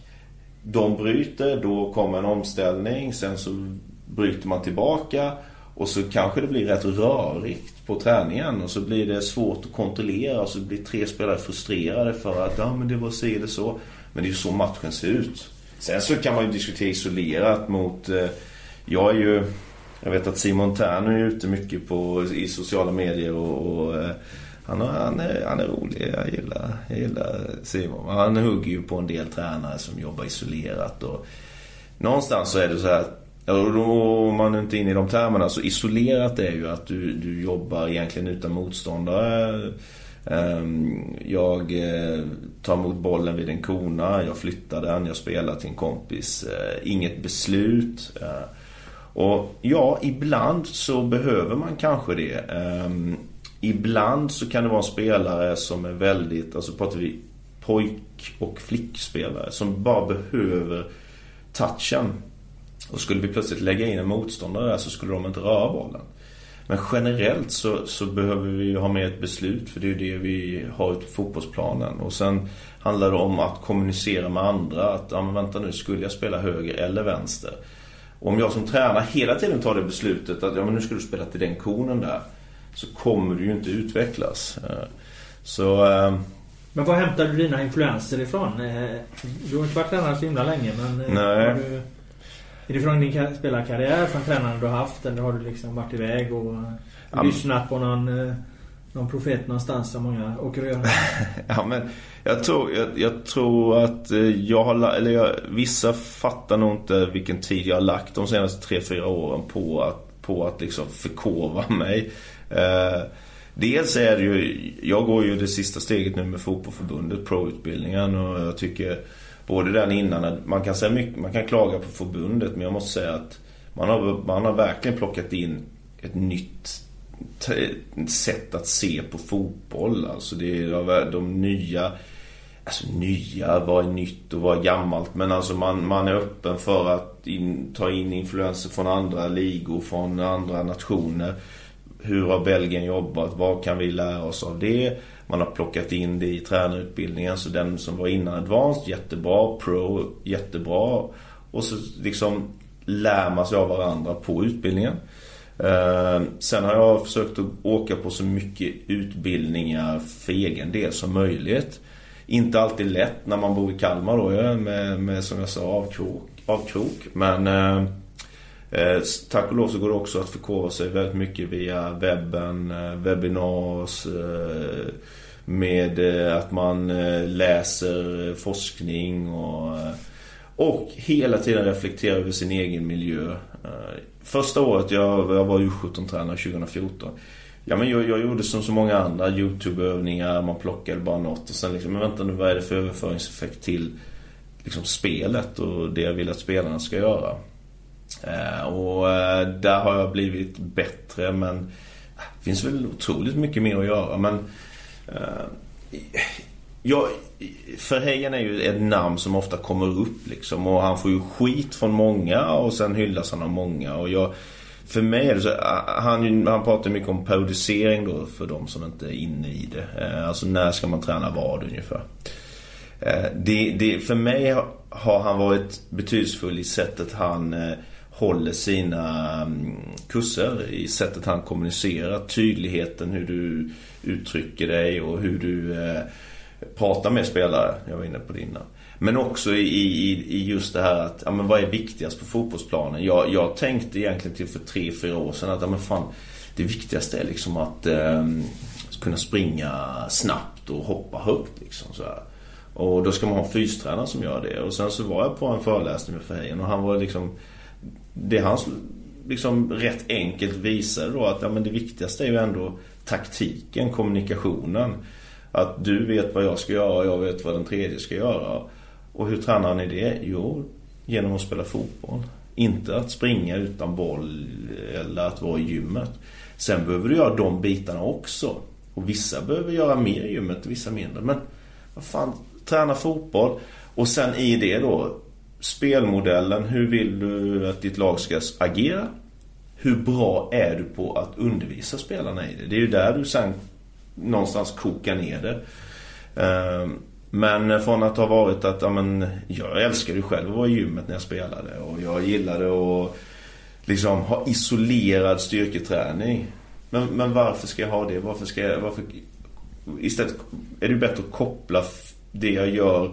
De bryter. Då kommer en omställning. Sen så bryter man tillbaka. Och så kanske det blir rätt rörigt på träningen och så blir det svårt att kontrollera och så blir tre spelare frustrerade för att ja men det var si eller så. Men det är ju så matchen ser ut. Sen så kan man ju diskutera isolerat mot... Eh, jag är ju... Jag vet att Simon Tern är ute mycket på, i sociala medier och, och eh, han, han, är, han är rolig. Jag gillar, jag gillar Simon. Han hugger ju på en del tränare som jobbar isolerat och någonstans så är det så här om man inte är inne i de termerna så isolerat är ju att du, du jobbar egentligen utan motståndare. Ehm, jag eh, tar emot bollen vid en kona, jag flyttar den, jag spelar till en kompis. Eh, inget beslut. Eh, och ja, ibland så behöver man kanske det. Ehm, ibland så kan det vara en spelare som är väldigt, alltså pratar vi pojk och flickspelare som bara behöver touchen. Och skulle vi plötsligt lägga in en motståndare där så skulle de inte röra bollen. Men generellt så, så behöver vi ju ha med ett beslut för det är ju det vi har ute på fotbollsplanen. Och sen handlar det om att kommunicera med andra att, ja men vänta nu, skulle jag spela höger eller vänster? Och om jag som tränare hela tiden tar det beslutet att, ja men nu ska du spela till den konen där. Så kommer du ju inte utvecklas. Eh, så... Eh, men var hämtar du dina influenser ifrån? Eh, du har inte varit tränare så himla länge men... Nej. Du... Är det från din spelarkarriär, från tränaren du har haft? Eller har du liksom varit iväg och ja, lyssnat på någon, eh, någon profet någonstans som många åker och gör? (laughs) ja, men jag tror, jag, jag tror att eh, jag har... Eller jag, vissa fattar nog inte vilken tid jag har lagt de senaste tre fyra åren på att, på att liksom förkova mig. Eh, dels är det ju... Jag går ju det sista steget nu med Fotbollförbundet, pro-utbildningen. Och jag tycker både den innan, man kan säga mycket, man kan klaga på förbundet men jag måste säga att man har, man har verkligen plockat in ett nytt sätt att se på fotboll. Alltså det är de nya Alltså nya, vad är nytt och vad är gammalt? Men alltså man, man är öppen för att in, ta in influenser från andra ligor, från andra nationer. Hur har Belgien jobbat? Vad kan vi lära oss av det? Man har plockat in det i tränarutbildningen. Så den som var innan Advanced, jättebra. Pro, jättebra. Och så liksom lär man sig av varandra på utbildningen. Eh, sen har jag försökt att åka på så mycket utbildningar för egen del som möjligt. Inte alltid lätt när man bor i Kalmar då med, med som jag sa avkrok. avkrok. Men eh, Eh, tack och lov så går det också att förkovra sig väldigt mycket via webben, eh, webinars, eh, med eh, att man eh, läser eh, forskning och, eh, och hela tiden reflekterar över sin egen miljö. Eh, första året jag, jag var U17-tränare 2014 Ja men jag, jag, gjorde som så många andra Youtube-övningar, man plockade bara något och sen liksom, men vänta nu vad är det för överföringseffekt till liksom spelet och det jag vill att spelarna ska göra. Eh, och eh, där har jag blivit bättre men det finns väl otroligt mycket mer att göra men eh, jag, Verheyen är ju ett namn som ofta kommer upp liksom och han får ju skit från många och sen hyllas han av många och jag för mig är det så, han, han pratar mycket om periodisering då för de som inte är inne i det. Alltså när ska man träna vad ungefär. Det, det, för mig har han varit betydelsefull i sättet han håller sina mm, kurser i sättet han kommunicerar. Tydligheten hur du uttrycker dig och hur du eh, pratar med spelare. Jag var inne på det innan. Men också i, i, i just det här att, ja men vad är viktigast på fotbollsplanen? Jag, jag tänkte egentligen till för tre, fyra år sedan att, ja men fan, det viktigaste är liksom att eh, kunna springa snabbt och hoppa högt liksom så här. Och då ska man ha en fystränare som gör det. Och sen så var jag på en föreläsning med Fejen och han var liksom det han liksom rätt enkelt visade då att ja, men det viktigaste är ju ändå taktiken, kommunikationen. Att du vet vad jag ska göra och jag vet vad den tredje ska göra. Och hur tränar ni det? Jo, genom att spela fotboll. Inte att springa utan boll eller att vara i gymmet. Sen behöver du göra de bitarna också. Och vissa behöver göra mer i gymmet och vissa mindre. Men vad fan, träna fotboll. Och sen i det då, spelmodellen. Hur vill du att ditt lag ska agera? Hur bra är du på att undervisa spelarna i det? Det är ju där du sen någonstans kokar ner det. Ehm, men från att ha varit att, ja men, jag älskade ju själv att vara i gymmet när jag spelade. Och jag gillade att liksom ha isolerad styrketräning. Men, men varför ska jag ha det? Varför ska jag, varför, istället är det bättre att koppla det jag gör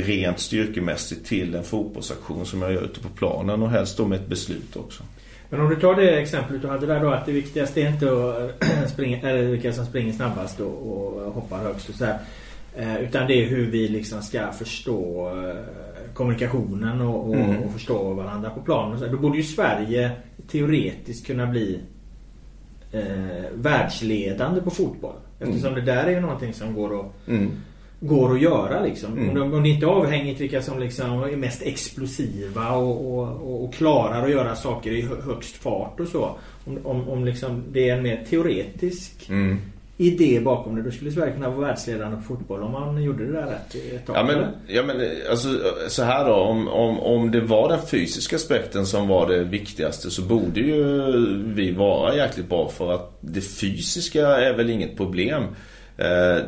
rent styrkemässigt till en fotbollsaktion som jag gör ute på planen och helst då med ett beslut också. Men om du tar det exemplet du hade där då att det viktigaste är inte att (clears throat) springa, eller vilka som springer snabbast och, och hoppar högst och så här. Eh, utan det är hur vi liksom ska förstå eh, kommunikationen och, och, mm. och förstå varandra på planen. Då borde ju Sverige teoretiskt kunna bli eh, världsledande på fotboll. Eftersom mm. det där är ju någonting som går att mm går att göra liksom. Mm. Om, det inte är avhängigt vilka som liksom är mest explosiva och, och, och, klarar att göra saker i högst fart och så. Om, om, om liksom det är en mer teoretisk mm. idé bakom det. Då skulle Sverige kunna vara världsledande på fotboll om man gjorde det där rätt ett tag. Ja men, ja, men alltså, så här då. Om, om, om det var den fysiska aspekten som var det viktigaste så borde ju vi vara jäkligt bra för att det fysiska är väl inget problem. Eh,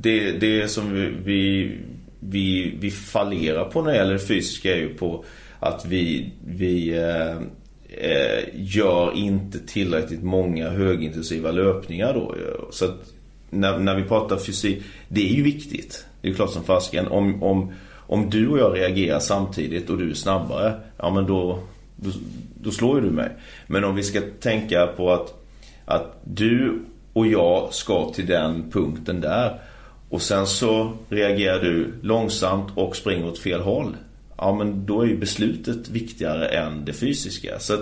det, det som vi, vi, vi fallerar på när det gäller det fysiska är ju på att vi, vi eh, eh, gör inte tillräckligt många högintensiva löpningar då. Så att när, när vi pratar fysik, det är ju viktigt. Det är klart som fasken. Om, om, om du och jag reagerar samtidigt och du är snabbare, ja men då, då, då slår ju du mig. Men om vi ska tänka på att, att du och jag ska till den punkten där och sen så reagerar du långsamt och springer åt fel håll. Ja men då är ju beslutet viktigare än det fysiska. Så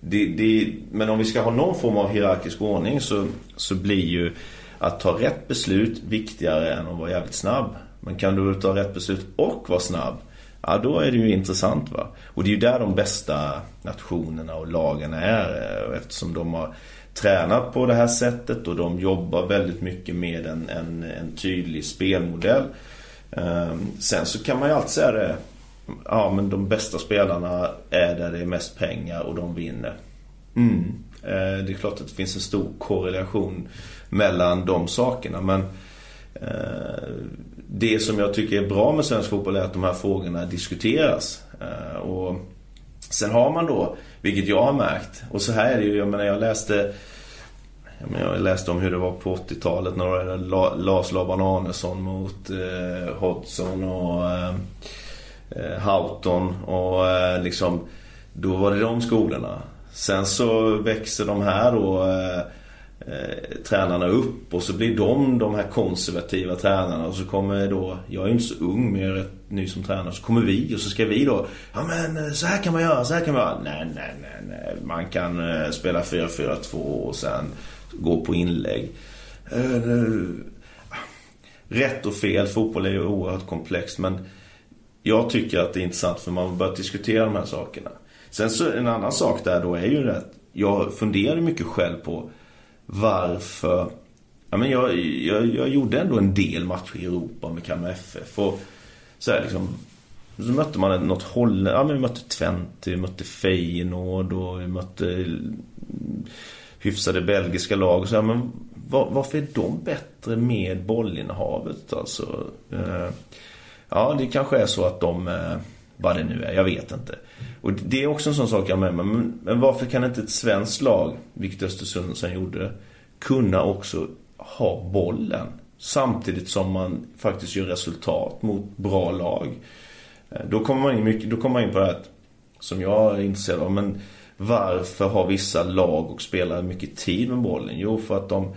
det, det, men om vi ska ha någon form av hierarkisk ordning så, så blir ju att ta rätt beslut viktigare än att vara jävligt snabb. Men kan du ta rätt beslut och vara snabb Ja, då är det ju intressant va. Och det är ju där de bästa nationerna och lagarna är eh, eftersom de har tränat på det här sättet och de jobbar väldigt mycket med en, en, en tydlig spelmodell. Ehm, sen så kan man ju alltid säga det. Ja men de bästa spelarna är där det är mest pengar och de vinner. Mm. Ehm, det är klart att det finns en stor korrelation mellan de sakerna men ehm, det som jag tycker är bra med svensk fotboll är att de här frågorna diskuteras. Och Sen har man då, vilket jag har märkt, och så här är det ju, jag menar jag läste jag läste om hur det var på 80-talet när det var Lars Laban Arnesson mot eh, Hodgson och eh, eh, Houghton. Och eh, liksom Då var det de skolorna. Sen så växer de här då eh, eh, tränarna upp och så blir de de här konservativa tränarna. Och så kommer då, jag är ju inte så ung men jag är rätt ny som tränare, så kommer vi och så ska vi då, ja men eh, så här kan man göra, så här kan man göra. Nej, nej, nej, nej. Man kan eh, spela 4-4-2 och sen gå på inlägg. Eh, rätt och fel, fotboll är ju oerhört komplext men jag tycker att det är intressant för man börjar diskutera de här sakerna. Sen så en annan sak där då är ju det att jag funderar mycket själv på varför... Ja, men jag, jag, jag gjorde ändå en del matcher i Europa med Kalmar FF. Och så här liksom... Så mötte man något håll... Ja, men vi mötte Twente, vi mötte Feyenoord och vi mötte eh, hyfsade belgiska lag. Och så här, men var, varför är de bättre med bollinnehavet? Alltså, eh, ja, det kanske är så att de... Eh, vad det nu är, jag vet inte. Och det är också en sån sak jag med mig. Men, men varför kan inte ett svenskt lag, vilket Östersund sen gjorde, kunna också ha bollen? Samtidigt som man faktiskt gör resultat mot bra lag. Eh, då kommer man in, mycket, då kommer man in på det här som jag är intresserad av. Men varför har vissa lag och spelare mycket tid med bollen? Jo, för att de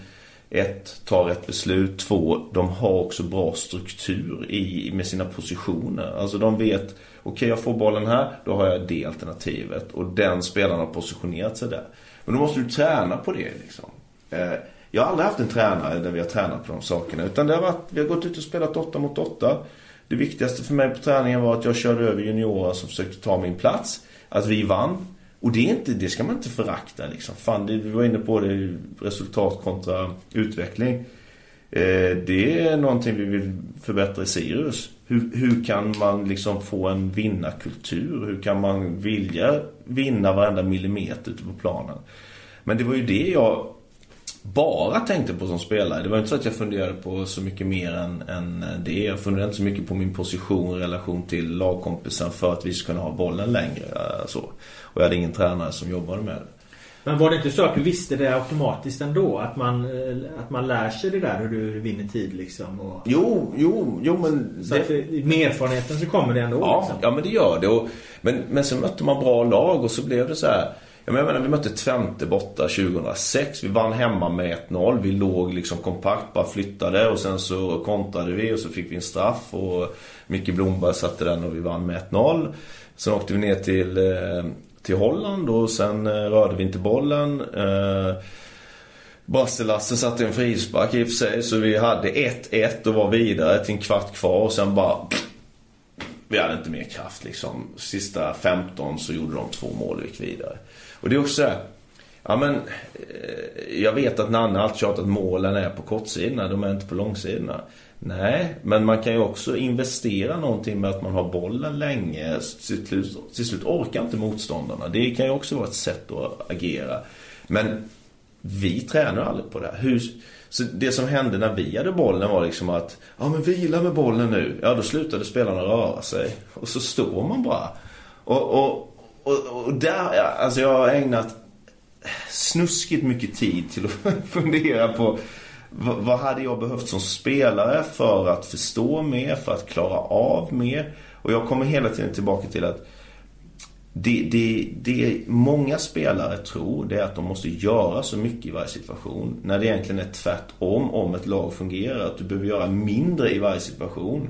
ett, tar rätt beslut. Två, de har också bra struktur i, med sina positioner. Alltså de vet, okej okay, jag får bollen här, då har jag det alternativet. Och den spelaren har positionerat sig där. Men då måste du träna på det liksom. Eh, jag har aldrig haft en tränare där vi har tränat på de sakerna. Utan det har varit, vi har gått ut och spelat åtta mot åtta. Det viktigaste för mig på träningen var att jag körde över juniorer som försökte ta min plats. Att vi vann. Och det, är inte, det ska man inte förakta liksom. Fan, det, vi var inne på det, resultat kontra utveckling. Eh, det är någonting vi vill förbättra i Sirius. Hur, hur kan man liksom få en vinnarkultur? Hur kan man vilja vinna varenda millimeter ute på planen? Men det var ju det jag bara tänkte på som spelare. Det var inte så att jag funderade på så mycket mer än, än det. Jag funderade inte så mycket på min position i relation till lagkompisen för att vi skulle kunna ha bollen längre. Så. Och jag hade ingen tränare som jobbade med det. Men var det inte så att du visste det automatiskt ändå? Att man, att man lär sig det där hur du vinner tid liksom? Och... Jo, jo, jo men... Så det... med erfarenheten så kommer det ändå ja, liksom. Ja, men det gör det. Och, men, men så mötte man bra lag och så blev det så här... Jag menar, vi mötte Twente borta 2006. Vi vann hemma med 1-0. Vi låg liksom kompakt, bara flyttade och sen så kontrade vi och så fick vi en straff och Micke Blomberg satte den och vi vann med 1-0. Sen åkte vi ner till, eh, till Holland och sen eh, rörde vi inte bollen. Eh, Basse-Lasse satte en frispark i och för sig så vi hade 1-1 och var vidare till en kvart kvar och sen bara vi hade inte mer kraft liksom. Sista 15 så gjorde de två mål och gick vidare. Och det är också här, Ja men eh, jag vet att Nanne alltid tjatat att målen är på kortsidorna, de är inte på långsidorna. Nej, men man kan ju också investera någonting med att man har bollen länge. Till slut, till slut orkar inte motståndarna. Det kan ju också vara ett sätt att agera. Men vi tränar aldrig på det. Hur, så det som hände när vi hade bollen var liksom att Ja men vila med bollen nu. Ja då slutade spelarna röra sig. Och så står man bara. Och, och, och, och där, alltså jag har ägnat snuskigt mycket tid till att (laughs) fundera på vad hade jag behövt som spelare för att förstå mer, för att klara av mer. Och jag kommer hela tiden tillbaka till att det, det, det många spelare tror det är att de måste göra så mycket i varje situation. När det egentligen är tvärtom om ett lag fungerar. Att du behöver göra mindre i varje situation.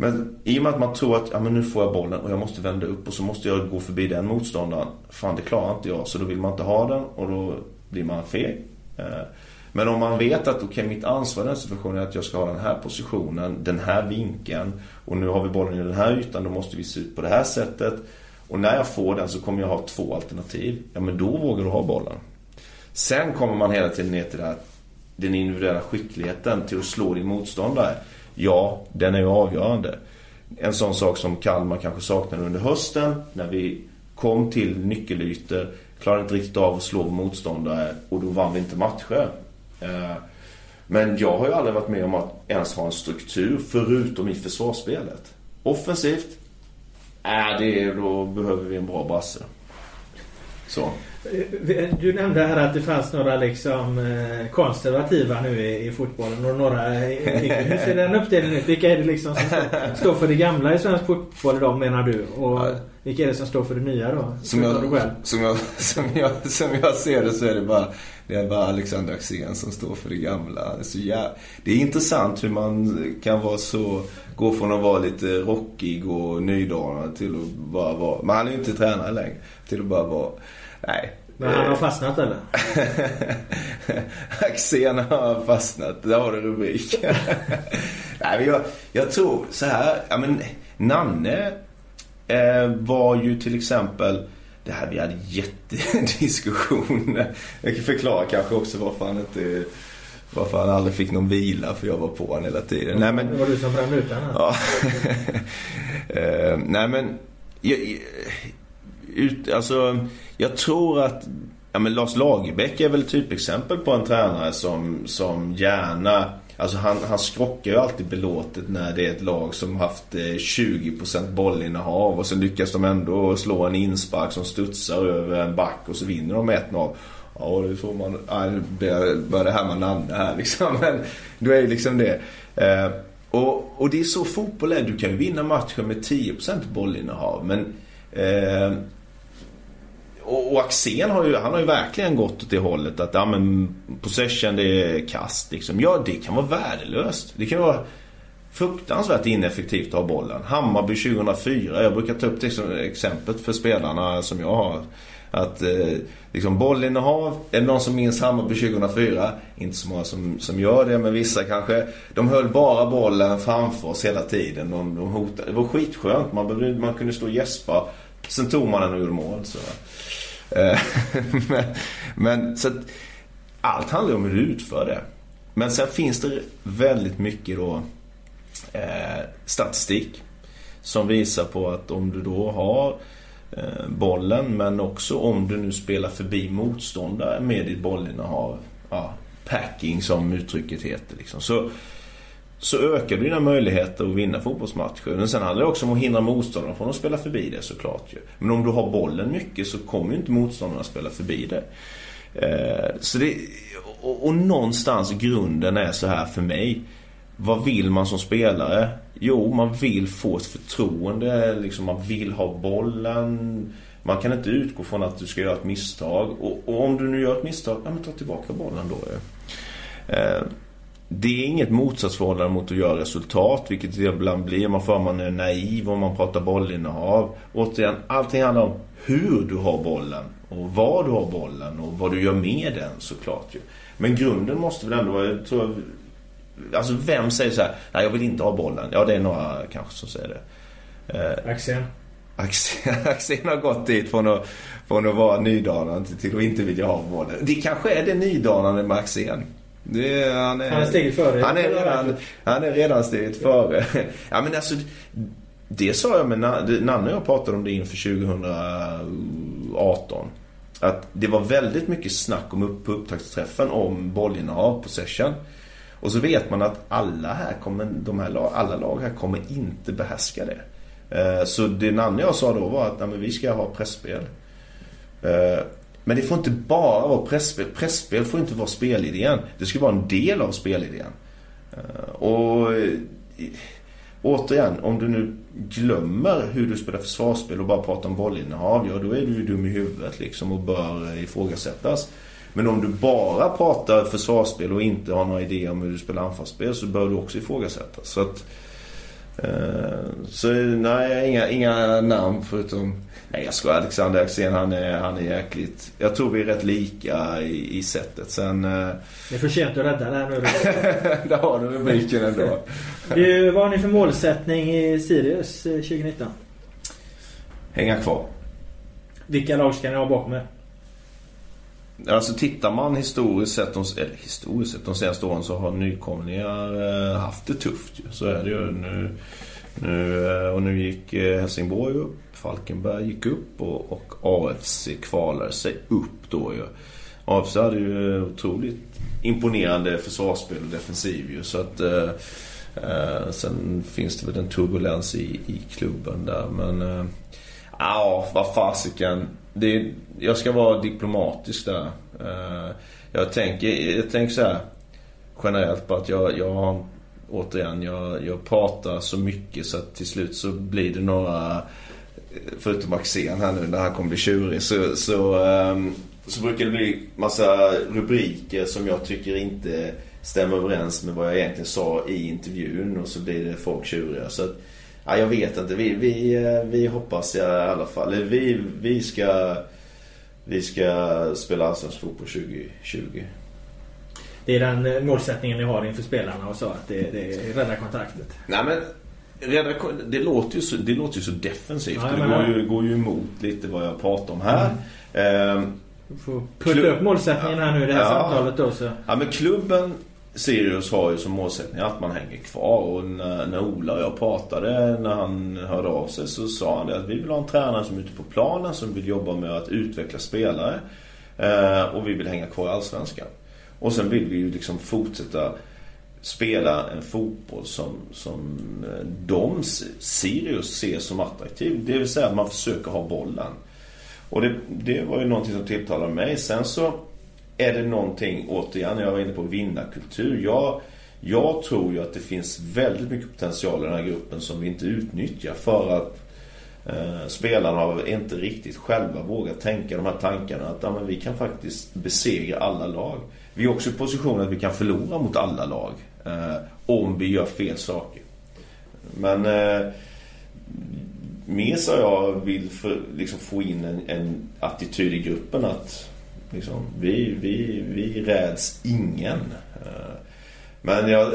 Men i och med att man tror att ja, men nu får jag bollen och jag måste vända upp och så måste jag gå förbi den motståndaren. Fan det klarar inte jag så då vill man inte ha den och då blir man feg. Eh, men om man vet att okej okay, mitt ansvar i den situationen är att jag ska ha den här positionen, den här vinkeln och nu har vi bollen i den här ytan, då måste vi se ut på det här sättet. Och när jag får den så kommer jag ha två alternativ. Ja men då vågar du ha bollen. Sen kommer man hela tiden ner till det här, den individuella skickligheten till att slå din motståndare. Ja, den är ju avgörande. En sån sak som Kalmar kanske saknade under hösten när vi kom till nyckelytor, klarade inte riktigt av att slå motståndare och då vann vi inte matcher. Eh, men jag har ju aldrig varit med om att ens ha en struktur förutom i försvarsspelet. Offensivt, äh, det, då behöver vi en bra brasse. Så. Du nämnde här att det fanns några liksom eh, konservativa nu i, i fotbollen och några... Hur ser den uppdelningen ut? Vilka är det liksom som står för det gamla i svensk fotboll idag menar du? Och vilka är det som står för det nya då? Som jag, som, jag, som, jag, som jag ser det så är det bara, det är bara Alexander Axén som står för det gamla. Så jä... det är intressant hur man kan vara så... Gå från att vara lite rockig och nydanande till att bara vara... Men han är ju inte tränare längre. Till att bara vara... Nej. Men han har fastnat eller? (laughs) Axén har fastnat. Där har du rubrik. (laughs) Nej men jag, jag tror så här. Ja men Nanne eh, var ju till exempel det här vi hade jättediskussioner. Jag kan förklara kanske också varför han inte varför han aldrig fick någon vila för jag var på honom hela tiden. Nej, men, det var du som brände ut Ja. (laughs) uh, nej men jag, ut, alltså, jag tror att ja, men Lars Lagerbäck är väl typexempel på en tränare som, som gärna Alltså han, han skrockar ju alltid belåtet när det är ett lag som haft eh, 20% bollinnehav och sen lyckas de ändå slå en inspark som studsar över en back och så vinner de 1-0. Ja, det får man... Nu börjar det här man Nanne här (laughs) liksom. Men då är det liksom det. Eh, och, och det är så fotboll är. Du kan ju vinna matchen med 10% bollinnehav. Men... Eh, och, och Axén har ju, han har ju verkligen gått åt det hållet att ja, men possession det är kast liksom. Ja, det kan vara värdelöst. Det kan vara fruktansvärt ineffektivt att ha bollen. Hammarby 2004. Jag brukar ta upp det som exemplet för spelarna som jag har. Att eh, liksom bollinnehav. Är det någon som minns Hammarby 2004? Inte så många som, som gör det, men vissa kanske. De höll bara bollen framför oss hela tiden. De, de hotade. Det var skitskönt. Man, man kunde stå och gäspa. Sen tog man den och gjorde mål. Så. Eh, (laughs) men, men så att, allt handlar om hur du utför det. Men sen finns det väldigt mycket då eh, statistik som visar på att om du då har eh, bollen men också om du nu spelar förbi motståndare med ditt bollinnehav. Ja, packing som uttrycket heter. Liksom. Så, så ökar du dina möjligheter att vinna fotbollsmatcher. Men sen handlar det också om att hindra motståndarna från att spela förbi det såklart ju. Men om du har bollen mycket så kommer ju inte motståndarna spela förbi det. Eh, så det och, och någonstans grunden är så här för mig. Vad vill man som spelare? Jo, man vill få ett förtroende. Liksom man vill ha bollen. Man kan inte utgå från att du ska göra ett misstag. Och, och om du nu gör ett misstag, ja men ta tillbaka bollen då. ju. Eh, det är inget motsatsförhållande mot att göra resultat, vilket det ibland blir. Man får man är naiv om man pratar bollinnehav. Återigen, allting handlar om hur du har bollen och var du har bollen och vad du gör med den såklart ju. Men grunden måste väl ändå vara, jag tror, alltså vem säger så här, nej jag vill inte ha bollen. Ja det är några kanske som säger det. Eh, Axén. Axén (laughs) har gått dit från att, från att vara nydanande till att inte vilja ha bollen. Det kanske är det nydanande med Axén. Det, han, är, han är steget före. Han är redan, han är redan steget före. Ja men alltså, det sa jag med Nanne och jag pratade om det inför 2018. Att det var väldigt mycket snack om upp, på upptaktsträffen om bollinnehav, possession. Och så vet man att alla här kommer, de här, alla lag här kommer inte behärska det. Eh, så det Nanne och jag sa då var att nej, vi ska ha pressspel. Men det får inte bara vara pressspel. Pressspel får inte vara spelidén. Det ska vara en del av spelidén. Eh, och eh, återigen, om du nu glömmer hur du spelar försvarsspel och bara pratar om bollinnehav, ja då är du ju dum i huvudet liksom och bör eh, ifrågasättas. Men om du bara pratar försvarsspel och inte har några idéer om hur du spelar anfallsspel så bör du också ifrågasättas. Så att, eh, så nej, inga, inga namn förutom Nej jag skojar. Alexander Axén han är, han är jäkligt... Jag tror vi är rätt lika i, i sättet. Sen... Eh, det är för sent att rädda det här nu. (laughs) Där har du rubriken ändå. du, vad har ni för målsättning i Sirius 2019? Eh, Hänga kvar. Vilka lag ska ni ha bakom er? Alltså tittar man historiskt sett, de, eller historiskt sett de senaste åren så har nykomlingar eh, haft det tufft ju. Så är det ju. Nu, nu, eh, och nu gick eh, Helsingborg upp. Falkenberg gick upp och, och AFC kvalade sig upp då ju. AFC hade ju otroligt imponerande försvarsspel och defensiv ju. Så att, eh, sen finns det väl en turbulens i, i klubben där. Men eh, ja, vad fasiken. Det, jag ska vara diplomatisk där. Eh, jag, tänker, jag tänker så här generellt på att jag, jag har återigen, jag, jag pratar så mycket så att till slut så blir det några förutom Axén här nu när han kommer bli tjurig så, så, ehm, så brukar det bli massa rubriker som jag tycker inte stämmer överens med vad jag egentligen sa i intervjun och så blir det folk tjuriga. Så att, ja, jag vet inte. Vi, vi, eh, vi hoppas i alla fall. Vi, vi ska vi ska spela allsvensk fotboll 2020. Det är den eh, målsättningen ni har inför spelarna och så att det, det är rädda kontraktet. Nej men det låter ju så, det låter ju så defensivt. Ja, det går ju, går ju emot lite vad jag pratar om här. Mm. Ehm, du får putta upp målsättningen här nu i det här ja, samtalet då. Så. Ja men klubben Sirius har ju som målsättning att man hänger kvar. Och när, när Ola och jag pratade när han hörde av sig så sa han det att vi vill ha en tränare som är ute på planen som vill jobba med att utveckla spelare. Eh, och vi vill hänga kvar i Allsvenskan. Och sen vill vi ju liksom fortsätta spela en fotboll som, som eh, de, Sirius, ser som attraktiv. Det vill säga att man försöker ha bollen. Och det, det var ju någonting som tilltalade mig. Sen så är det någonting, återigen, jag var inne på vinnarkultur. Jag, jag tror ju att det finns väldigt mycket potential i den här gruppen som vi inte utnyttjar för att eh, spelarna har inte riktigt själva vågat tänka de här tankarna att ja, men vi kan faktiskt besegra alla lag. Vi är också i positionen att vi kan förlora mot alla lag eh, om vi gör fel saker. Men eh, mer så jag vill för, liksom få in en, en attityd i gruppen att liksom, vi, vi, vi räds ingen. Eh, men jag,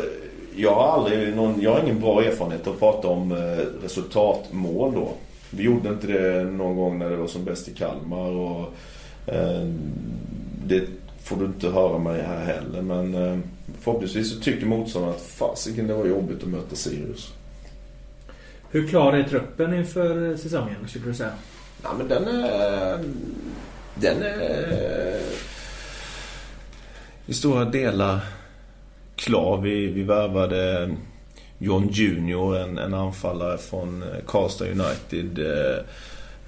jag har aldrig någon, jag har ingen bra erfarenhet att prata om eh, resultatmål då. Vi gjorde inte det någon gång när det var som bäst i Kalmar och eh, det får du inte höra mig här heller men eh, förhoppningsvis så tycker motståndaren att fasiken det var jobbigt att möta Sirius. Hur klar är truppen inför säsongen skulle du säga? Ja men den är... Den är... I stora delar klar. Vi, vi värvade John Junior, en, en anfallare från eh, Karlstad United.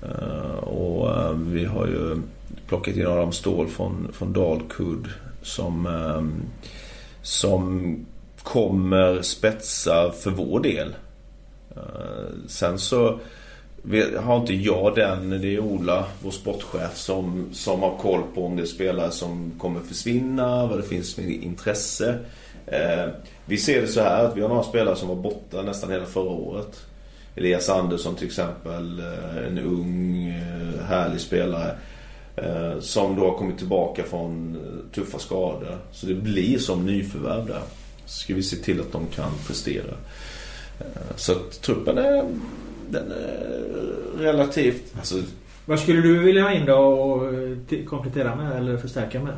Eh, och vi har ju plockat in Adam Ståhl från, från Dalkurd som, som kommer spetsa för vår del. Sen så har inte jag den. Det är Ola, vår sportchef, som, som har koll på om det är spelare som kommer försvinna, vad det finns för intresse. Eh, vi ser det så här att vi har några spelare som var borta nästan hela förra året. Elias Andersson till exempel, eh, en ung eh, härlig spelare. Eh, som då har kommit tillbaka från eh, tuffa skador. Så det blir som nyförvärv där. Så ska vi se till att de kan prestera. Eh, så att truppen är den är relativt... Alltså, Vad skulle du vilja ha in då och komplettera med eller förstärka med?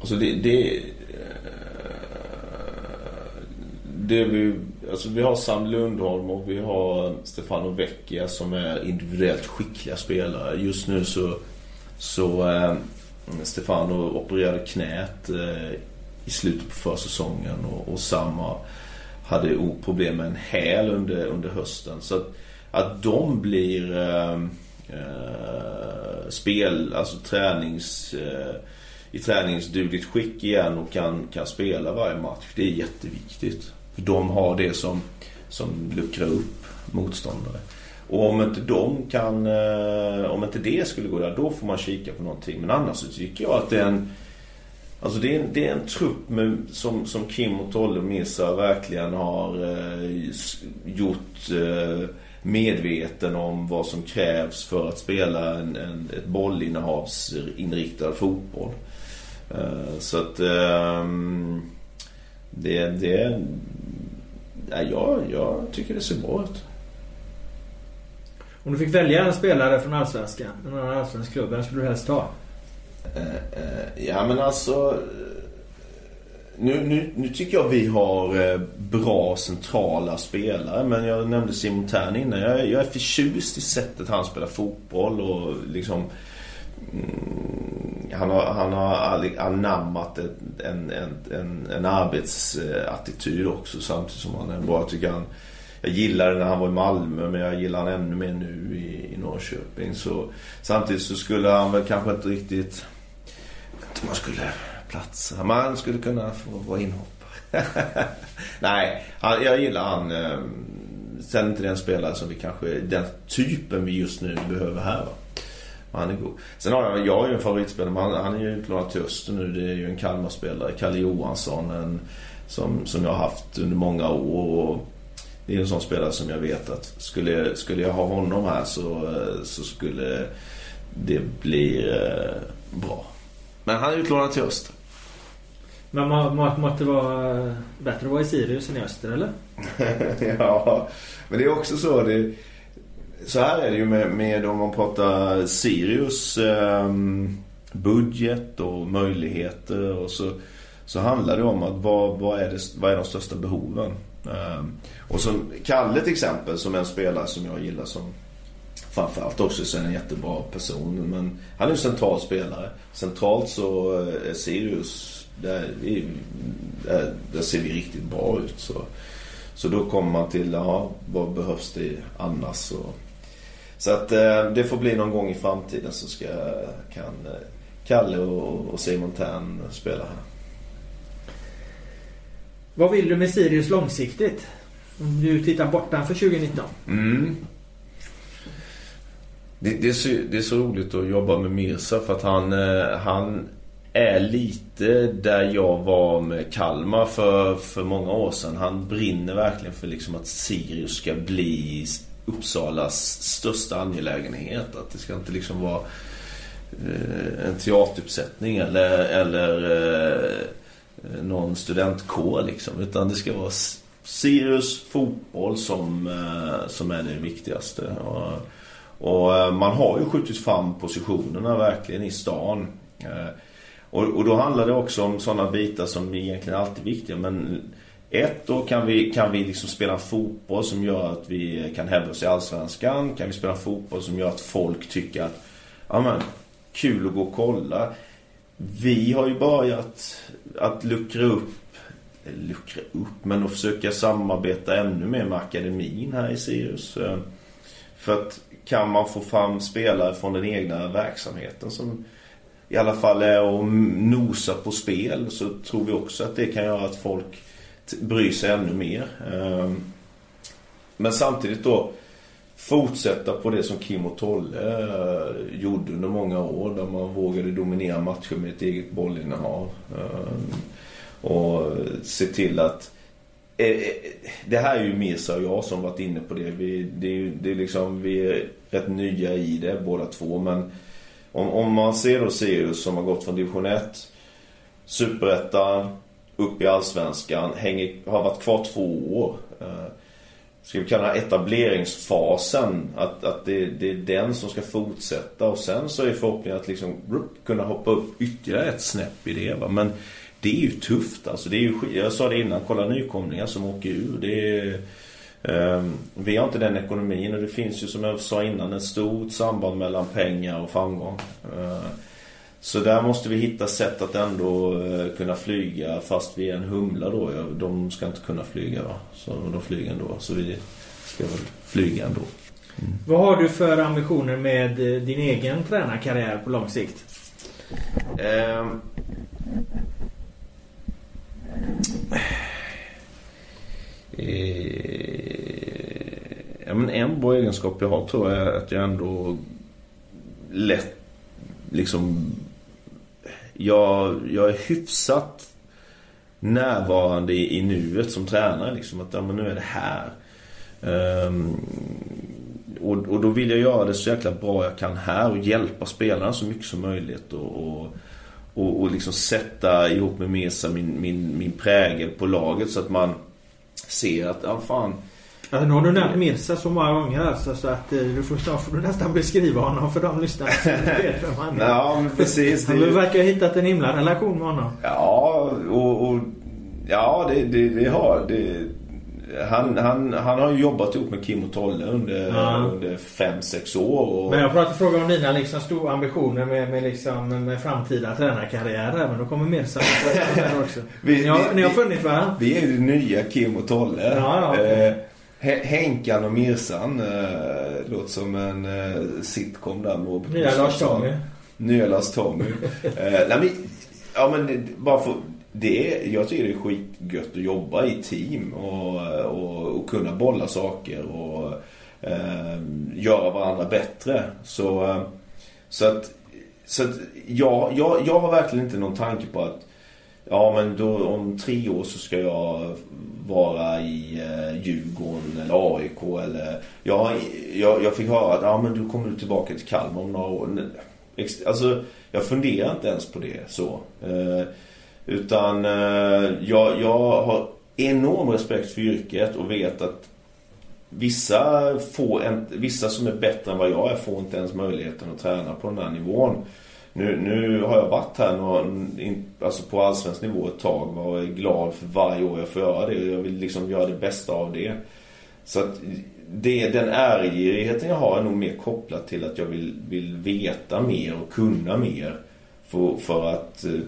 Alltså det... det det vi, alltså vi har Sam Lundholm och vi har Stefano Vecchia som är individuellt skickliga spelare. Just nu så, så eh, Stefano opererade knät eh, i slutet på försäsongen och, och Sam har hade problem med en häl under, under hösten. Så att, att de blir eh, eh, spel, alltså tränings, eh, i träningsdugligt skick igen och kan, kan spela varje match. Det är jätteviktigt. För de har det som, som luckrar upp motståndare. Och om inte de kan, eh, om inte det skulle gå där, då får man kika på någonting. Men annars så tycker jag att det är en Alltså det är, en, det är en trupp med, som, som Kim och Tolle och Missa verkligen har eh, gjort eh, medveten om vad som krävs för att spela en, en, ett bollinnehavsinriktad fotboll. Eh, så att eh, det, det ja, jag, jag tycker det ser bra ut. Om du fick välja en spelare från Allsvenskan, en annan allsvensk klubb, vem skulle du helst ta? Eh, eh, ja men alltså... Eh, nu, nu, nu tycker jag vi har bra centrala spelare. Men jag nämnde Simon Tern innan. Jag, jag är förtjust i sättet han spelar fotboll och liksom... Mm, han har, han har anammat en, en, en, en arbetsattityd också samtidigt som han är bra. Jag tycker han... Jag gillade när han var i Malmö men jag gillar han ännu mer nu i, i Norrköping. Så, samtidigt så skulle han väl kanske inte riktigt man skulle platsa. Man skulle kunna få vara inhoppare. (laughs) Nej, han, jag gillar han. Eh, sen inte den spelare som vi kanske, den typen vi just nu behöver här va. Han är god. Sen har jag, jag har ju en favoritspelare, men han, han är ju utlånad till Öster nu. Det är ju en Kalmarspelare, Kalle Johansson. En, som, som jag har haft under många år. Och det är en sån spelare som jag vet att skulle, skulle jag ha honom här så, eh, så skulle det bli eh, bra. Men han är utlånad till Öster. Men må, måste det vara bättre att vara i Sirius än i Öster eller? (laughs) ja, men det är också så. Det, så här är det ju med, med om man pratar Sirius eh, budget och möjligheter och så, så handlar det om att vad, vad, är, det, vad är de största behoven? Ehm, och som Kalle till exempel som är en spelare som jag gillar som framförallt också så är en jättebra person. Men han är en central spelare. Centralt så eh, är Sirius, där, där, där ser vi riktigt bra ut. Så, så då kommer man till, ja, vad behövs det annars? Och, Så att eh, det får bli någon gång i framtiden så ska, kan eh, Kalle och, och Simon Tern spela här. Vad vill du med Sirius långsiktigt? Om du tittar bortanför 2019. Mm. Det, det, är så, det är så roligt att jobba med Mirza för att han, eh, han är lite där jag var med Kalmar för, för många år sedan. Han brinner verkligen för liksom att Sirius ska bli Uppsalas största angelägenhet. Att det ska inte liksom vara eh, en teateruppsättning eller, eller eh, någon studentkår liksom. Utan det ska vara Sirius fotboll som, eh, som är det viktigaste. Och, och eh, man har ju skjutit fram positionerna verkligen i stan. Eh, och, och då handlar det också om sådana bitar som egentligen alltid är viktiga. Men ett, då kan vi, kan vi liksom spela fotboll som gör att vi kan hävda oss i Allsvenskan. Kan vi spela fotboll som gör att folk tycker att ja men, kul att gå och kolla. Vi har ju börjat att luckra upp luckra upp, men att försöka samarbeta ännu mer med akademin här i Sirius. Eh, för att kan man få fram spelare från den egna verksamheten som i alla fall är och nosa på spel så tror vi också att det kan göra att folk bryr sig ännu mer. Eh, men samtidigt då fortsätta på det som Kim och Tolle eh, gjorde under många år där man vågade dominera matcher med ett eget bollinnehav. Eh, och se till att eh, det här är ju Mirza och jag som varit inne på det. Vi, det, är, det är liksom, vi är rätt nya i det båda två men om, om man ser då Sirius som har gått från division 1, superettan, upp i allsvenskan, hänger, har varit kvar två år. Ska vi kalla det etableringsfasen, att, att det, det, är den som ska fortsätta och sen så är förhoppningen att liksom kunna hoppa upp ytterligare ett snäpp i det. Va? Men det är ju tufft alltså. Det är ju, jag sa det innan, kolla nykomlingar som åker ur. Det är, eh, vi har inte den ekonomin och det finns ju som jag sa innan ett stort samband mellan pengar och framgång. Eh, så där måste vi hitta sätt att ändå uh, kunna flyga fast vi är en humla då. De ska inte kunna flyga va? Så de flyger ändå. Så vi ska väl flyga ändå. Mm. Vad har du för ambitioner med eh, din egen tränarkarriär på lång sikt? Um, Eh, ja, men en bra egenskap jag har tror jag är att jag ändå lätt liksom jag, jag är hyfsat närvarande i, i nuet som tränare liksom att ja, men nu är det här. Um, och, och då vill jag göra det så jäkla bra jag kan här och hjälpa spelarna så mycket som möjligt och, och, och, och liksom sätta ihop med Mesa min, min, min prägel på laget så att man ser att, ja fan. Ja, nu har du nämnt Mirza så många gånger alltså så att eh, du får, snart får du nästan beskriva honom för de lyssnare som vet vem han är. Ja, men precis. Han verkar ha hittat en himla relation med honom. Ja, och, och ja det, det, det har det, han, han, han har ju jobbat ihop med Kim och Tolle under, ja. under fem, sex år. Och... Men jag pratar fråga om dina liksom stora ambitioner med, med, liksom, med framtida tränarkarriärer. Men då kommer Mirza också. vi, ni, har, vi, ni har funnit varandra. Vi är det nya Kim och Tolle. Ja, ja. Eh, Henkan och Mirsan eh, låter som en eh, sitcom där. Nya Lars Tommy. Nya Lars Tommy. (laughs) eh, nej, men, ja men bara för det, jag tycker det är skitgött att jobba i team och, och, och kunna bolla saker och eh, göra varandra bättre. Så, eh, så att, så att jag, jag, jag har verkligen inte någon tanke på att ja men då om tre år så ska jag vara i eh, Djurgården eller AIK eller jag, jag, jag fick höra att ja men du kommer tillbaka till Kalmar om några år. Alltså jag funderar inte ens på det så. Eh, utan eh, jag, jag har enorm respekt för yrket och vet att vissa, får en, vissa som är bättre än vad jag är får inte ens möjligheten att träna på den här nivån. Nu, nu har jag varit här någon, in, alltså på allsvensk nivå ett tag och är glad för varje år jag får göra det. Jag vill liksom göra det bästa av det. Så att det, den ärgirigheten jag har är nog mer kopplat till att jag vill, vill veta mer och kunna mer. För, för att eh,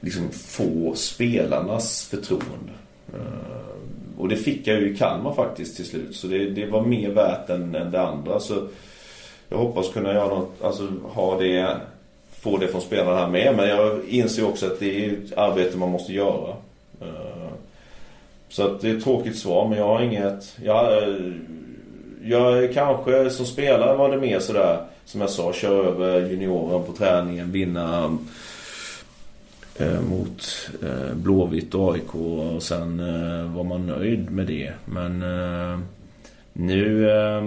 liksom få spelarnas förtroende. Eh, och det fick jag ju i Kalmar faktiskt till slut. Så det, det var mer värt än, än det andra. Så jag hoppas kunna göra något, alltså ha det, få det från spelarna här med. Men jag inser också att det är ett arbete man måste göra. Eh, så att det är ett tråkigt svar men jag har inget, eh, jag, jag kanske som spelare var det mer sådär som jag sa, köra över junioren på träningen, vinna eh, mot eh, Blåvitt och AIK och sen eh, var man nöjd med det. Men eh, nu... Eh,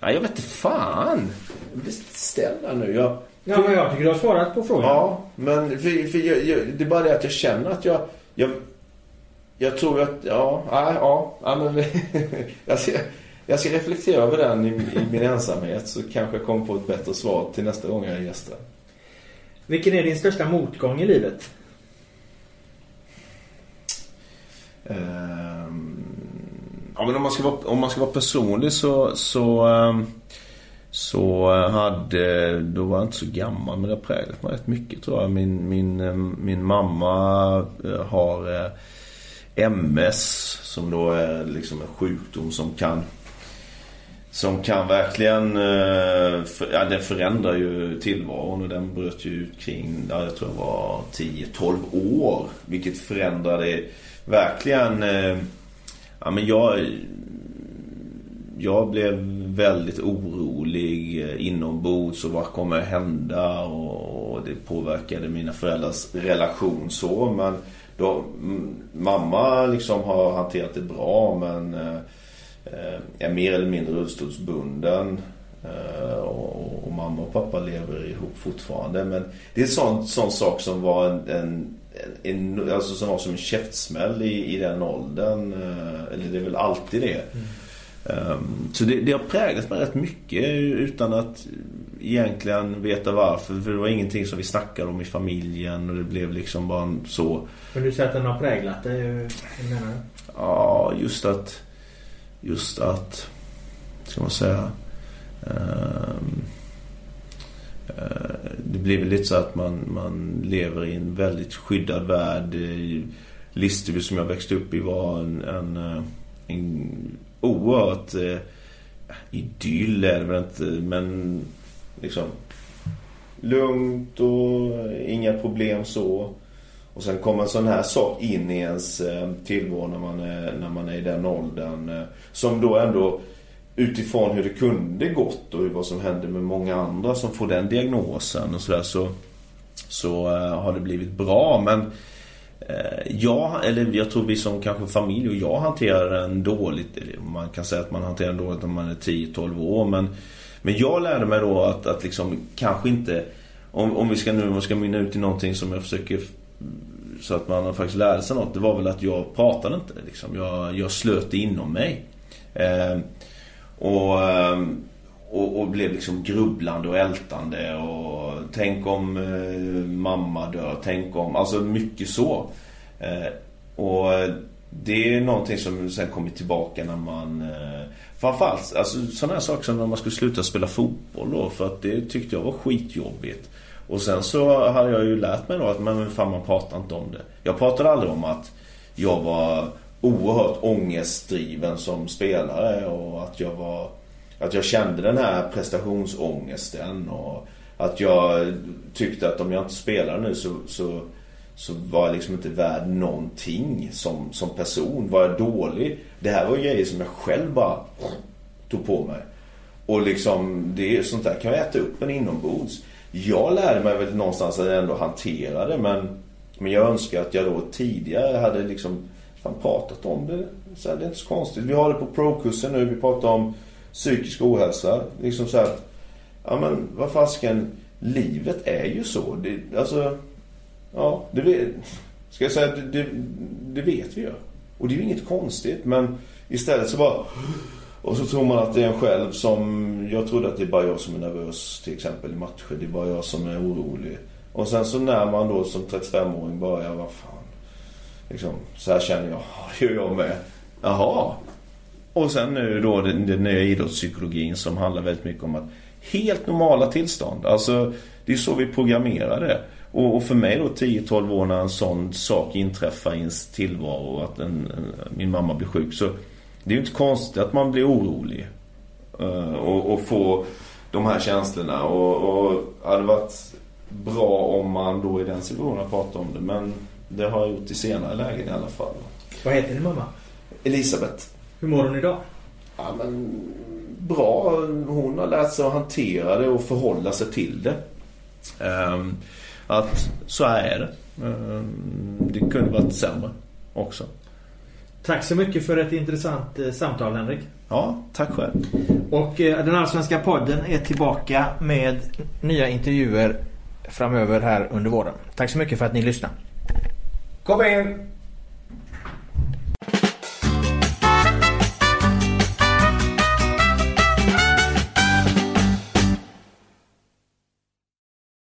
Nej, jag vet inte fan. Jag blir ställd nu. Jag, Ja, men jag tycker du har svarat på frågan. Ja, men för, för jag, jag, det är bara det att jag känner att jag... Jag, jag tror att... Ja, ja, ja, ja men... (laughs) jag, ska, jag ska reflektera över den i, i min ensamhet så kanske jag kommer på ett bättre svar till nästa gång jag är gäst. Vilken är din största motgång i livet? Um, ja, men om man ska vara, om man ska vara personlig så... så ehm, så eh, hade, då var jag inte så gammal men det har präglat mig rätt mycket tror jag. Min, min, ehm, min mamma eh, har eh, MS som då är liksom en sjukdom som kan som kan verkligen, ja den förändrar ju tillvaron och den bröt ju ut kring, ja, jag tror det var 10-12 år. Vilket förändrade verkligen, ja men jag jag blev väldigt orolig eh, inombords och vad kommer hända? Och det påverkade mina föräldrars relation så men då, mamma liksom har hanterat det bra men eh, eh, är mer eller mindre rullstolsbunden och, och, mamma och pappa lever ihop fortfarande men det är en sån, sån sak som var en, en en, alltså som var som en käftsmäll i, i den åldern. Eller det är väl alltid det. Mm. Ehm, så det, det har präglat mig rätt mycket utan att egentligen veta varför. För det var ingenting som vi snackade om i familjen och det blev liksom bara så. Men du säger att den har präglat dig, hur menar du? Ja, just att... Just att... Ska man säga... Ehm, eh, det blir väl lite så att man, man lever i en väldigt skyddad värld. Listerby som jag växte upp i var en, en, eh, en oerhört eh, idyll är det väl inte men liksom lugnt och inga problem så. Och sen kommer en sån här sak in i ens eh, tillvaro när man är, när man är i den åldern. Som då ändå utifrån hur det kunde gått och vad som hände med många andra som får den diagnosen och sådär så, så eh, har det blivit bra. Men eh, jag, eller jag tror vi som kanske familj och jag hanterar den dåligt. Man kan säga att man hanterar den dåligt när man är 10-12 år. Men, men jag lärde mig då att, att liksom kanske inte... Om, om vi ska nu om ska mynna ut i någonting som jag försöker... Så att man faktiskt lärde sig något. Det var väl att jag pratade inte. Liksom. Jag, jag slöt inom mig. Eh, och, ehm, och, och, blev liksom grubblande och ältande och tänk om eh, mamma dör, tänk om, alltså mycket så. Eh, och eh, det är någonting som sen kommit tillbaka när man eh, Framförallt alltså, sådana här saker som när man skulle sluta spela fotboll då för att det tyckte jag var skitjobbigt. Och sen så hade jag ju lärt mig då att men fan man pratar inte om det. Jag pratade aldrig om att jag var oerhört ångestdriven som spelare och att jag var att jag kände den här prestationsångesten och att jag tyckte att om jag inte spelar nu så, så, så var jag liksom inte värd någonting som, som person. Var jag dålig? Det här var grejer som jag själv bara tog på mig. Och liksom, det, sånt där kan jag äta upp en inombords. Jag lärde mig väl någonstans att ändå hantera det men, men jag önskar att jag då tidigare hade liksom fan pratat om det. Så här, det är inte så konstigt. Vi har det på pro-kursen nu. Vi pratar om psykisk ohälsa. Liksom så här, ja men vad fasken, livet är ju så. Det, alltså, ja, det vet, ska jag säga, det, det, det vet vi ju. Och det är ju inget konstigt men istället så bara och så tror man att det är en själv som Jag trodde att det är bara jag som är nervös till exempel i matcher. Det är bara jag som är orolig. Och sen så när man då som 35-åring börjar, vad fan. Liksom, så här känner jag. (laughs) Det gör jag med. Jaha. Och sen nu då den, den nya idrottspsykologin som handlar väldigt mycket om att helt normala tillstånd. Alltså det är så vi programmerade. Och, och för mig då 10-12 år när en sån sak inträffar i ens tillvaro. Att en, en, min mamma blir sjuk. Så det är ju inte konstigt att man blir orolig. Uh, och, och får de här känslorna. Och, och hade varit bra om man då i den situationen pratat om det. Men det har jag gjort i senare lägen i alla fall. Vad heter din mamma? Elisabeth. Hur mår hon idag? Ja, men bra. Hon har lärt sig att hantera det och förhålla sig till det. Um, att så är det. Um, det kunde varit sämre också. Tack så mycket för ett intressant eh, samtal Henrik. Ja, tack själv. Och eh, den allsvenska podden är tillbaka med nya intervjuer framöver här under våren. Tack så mycket för att ni lyssnar. Kom in!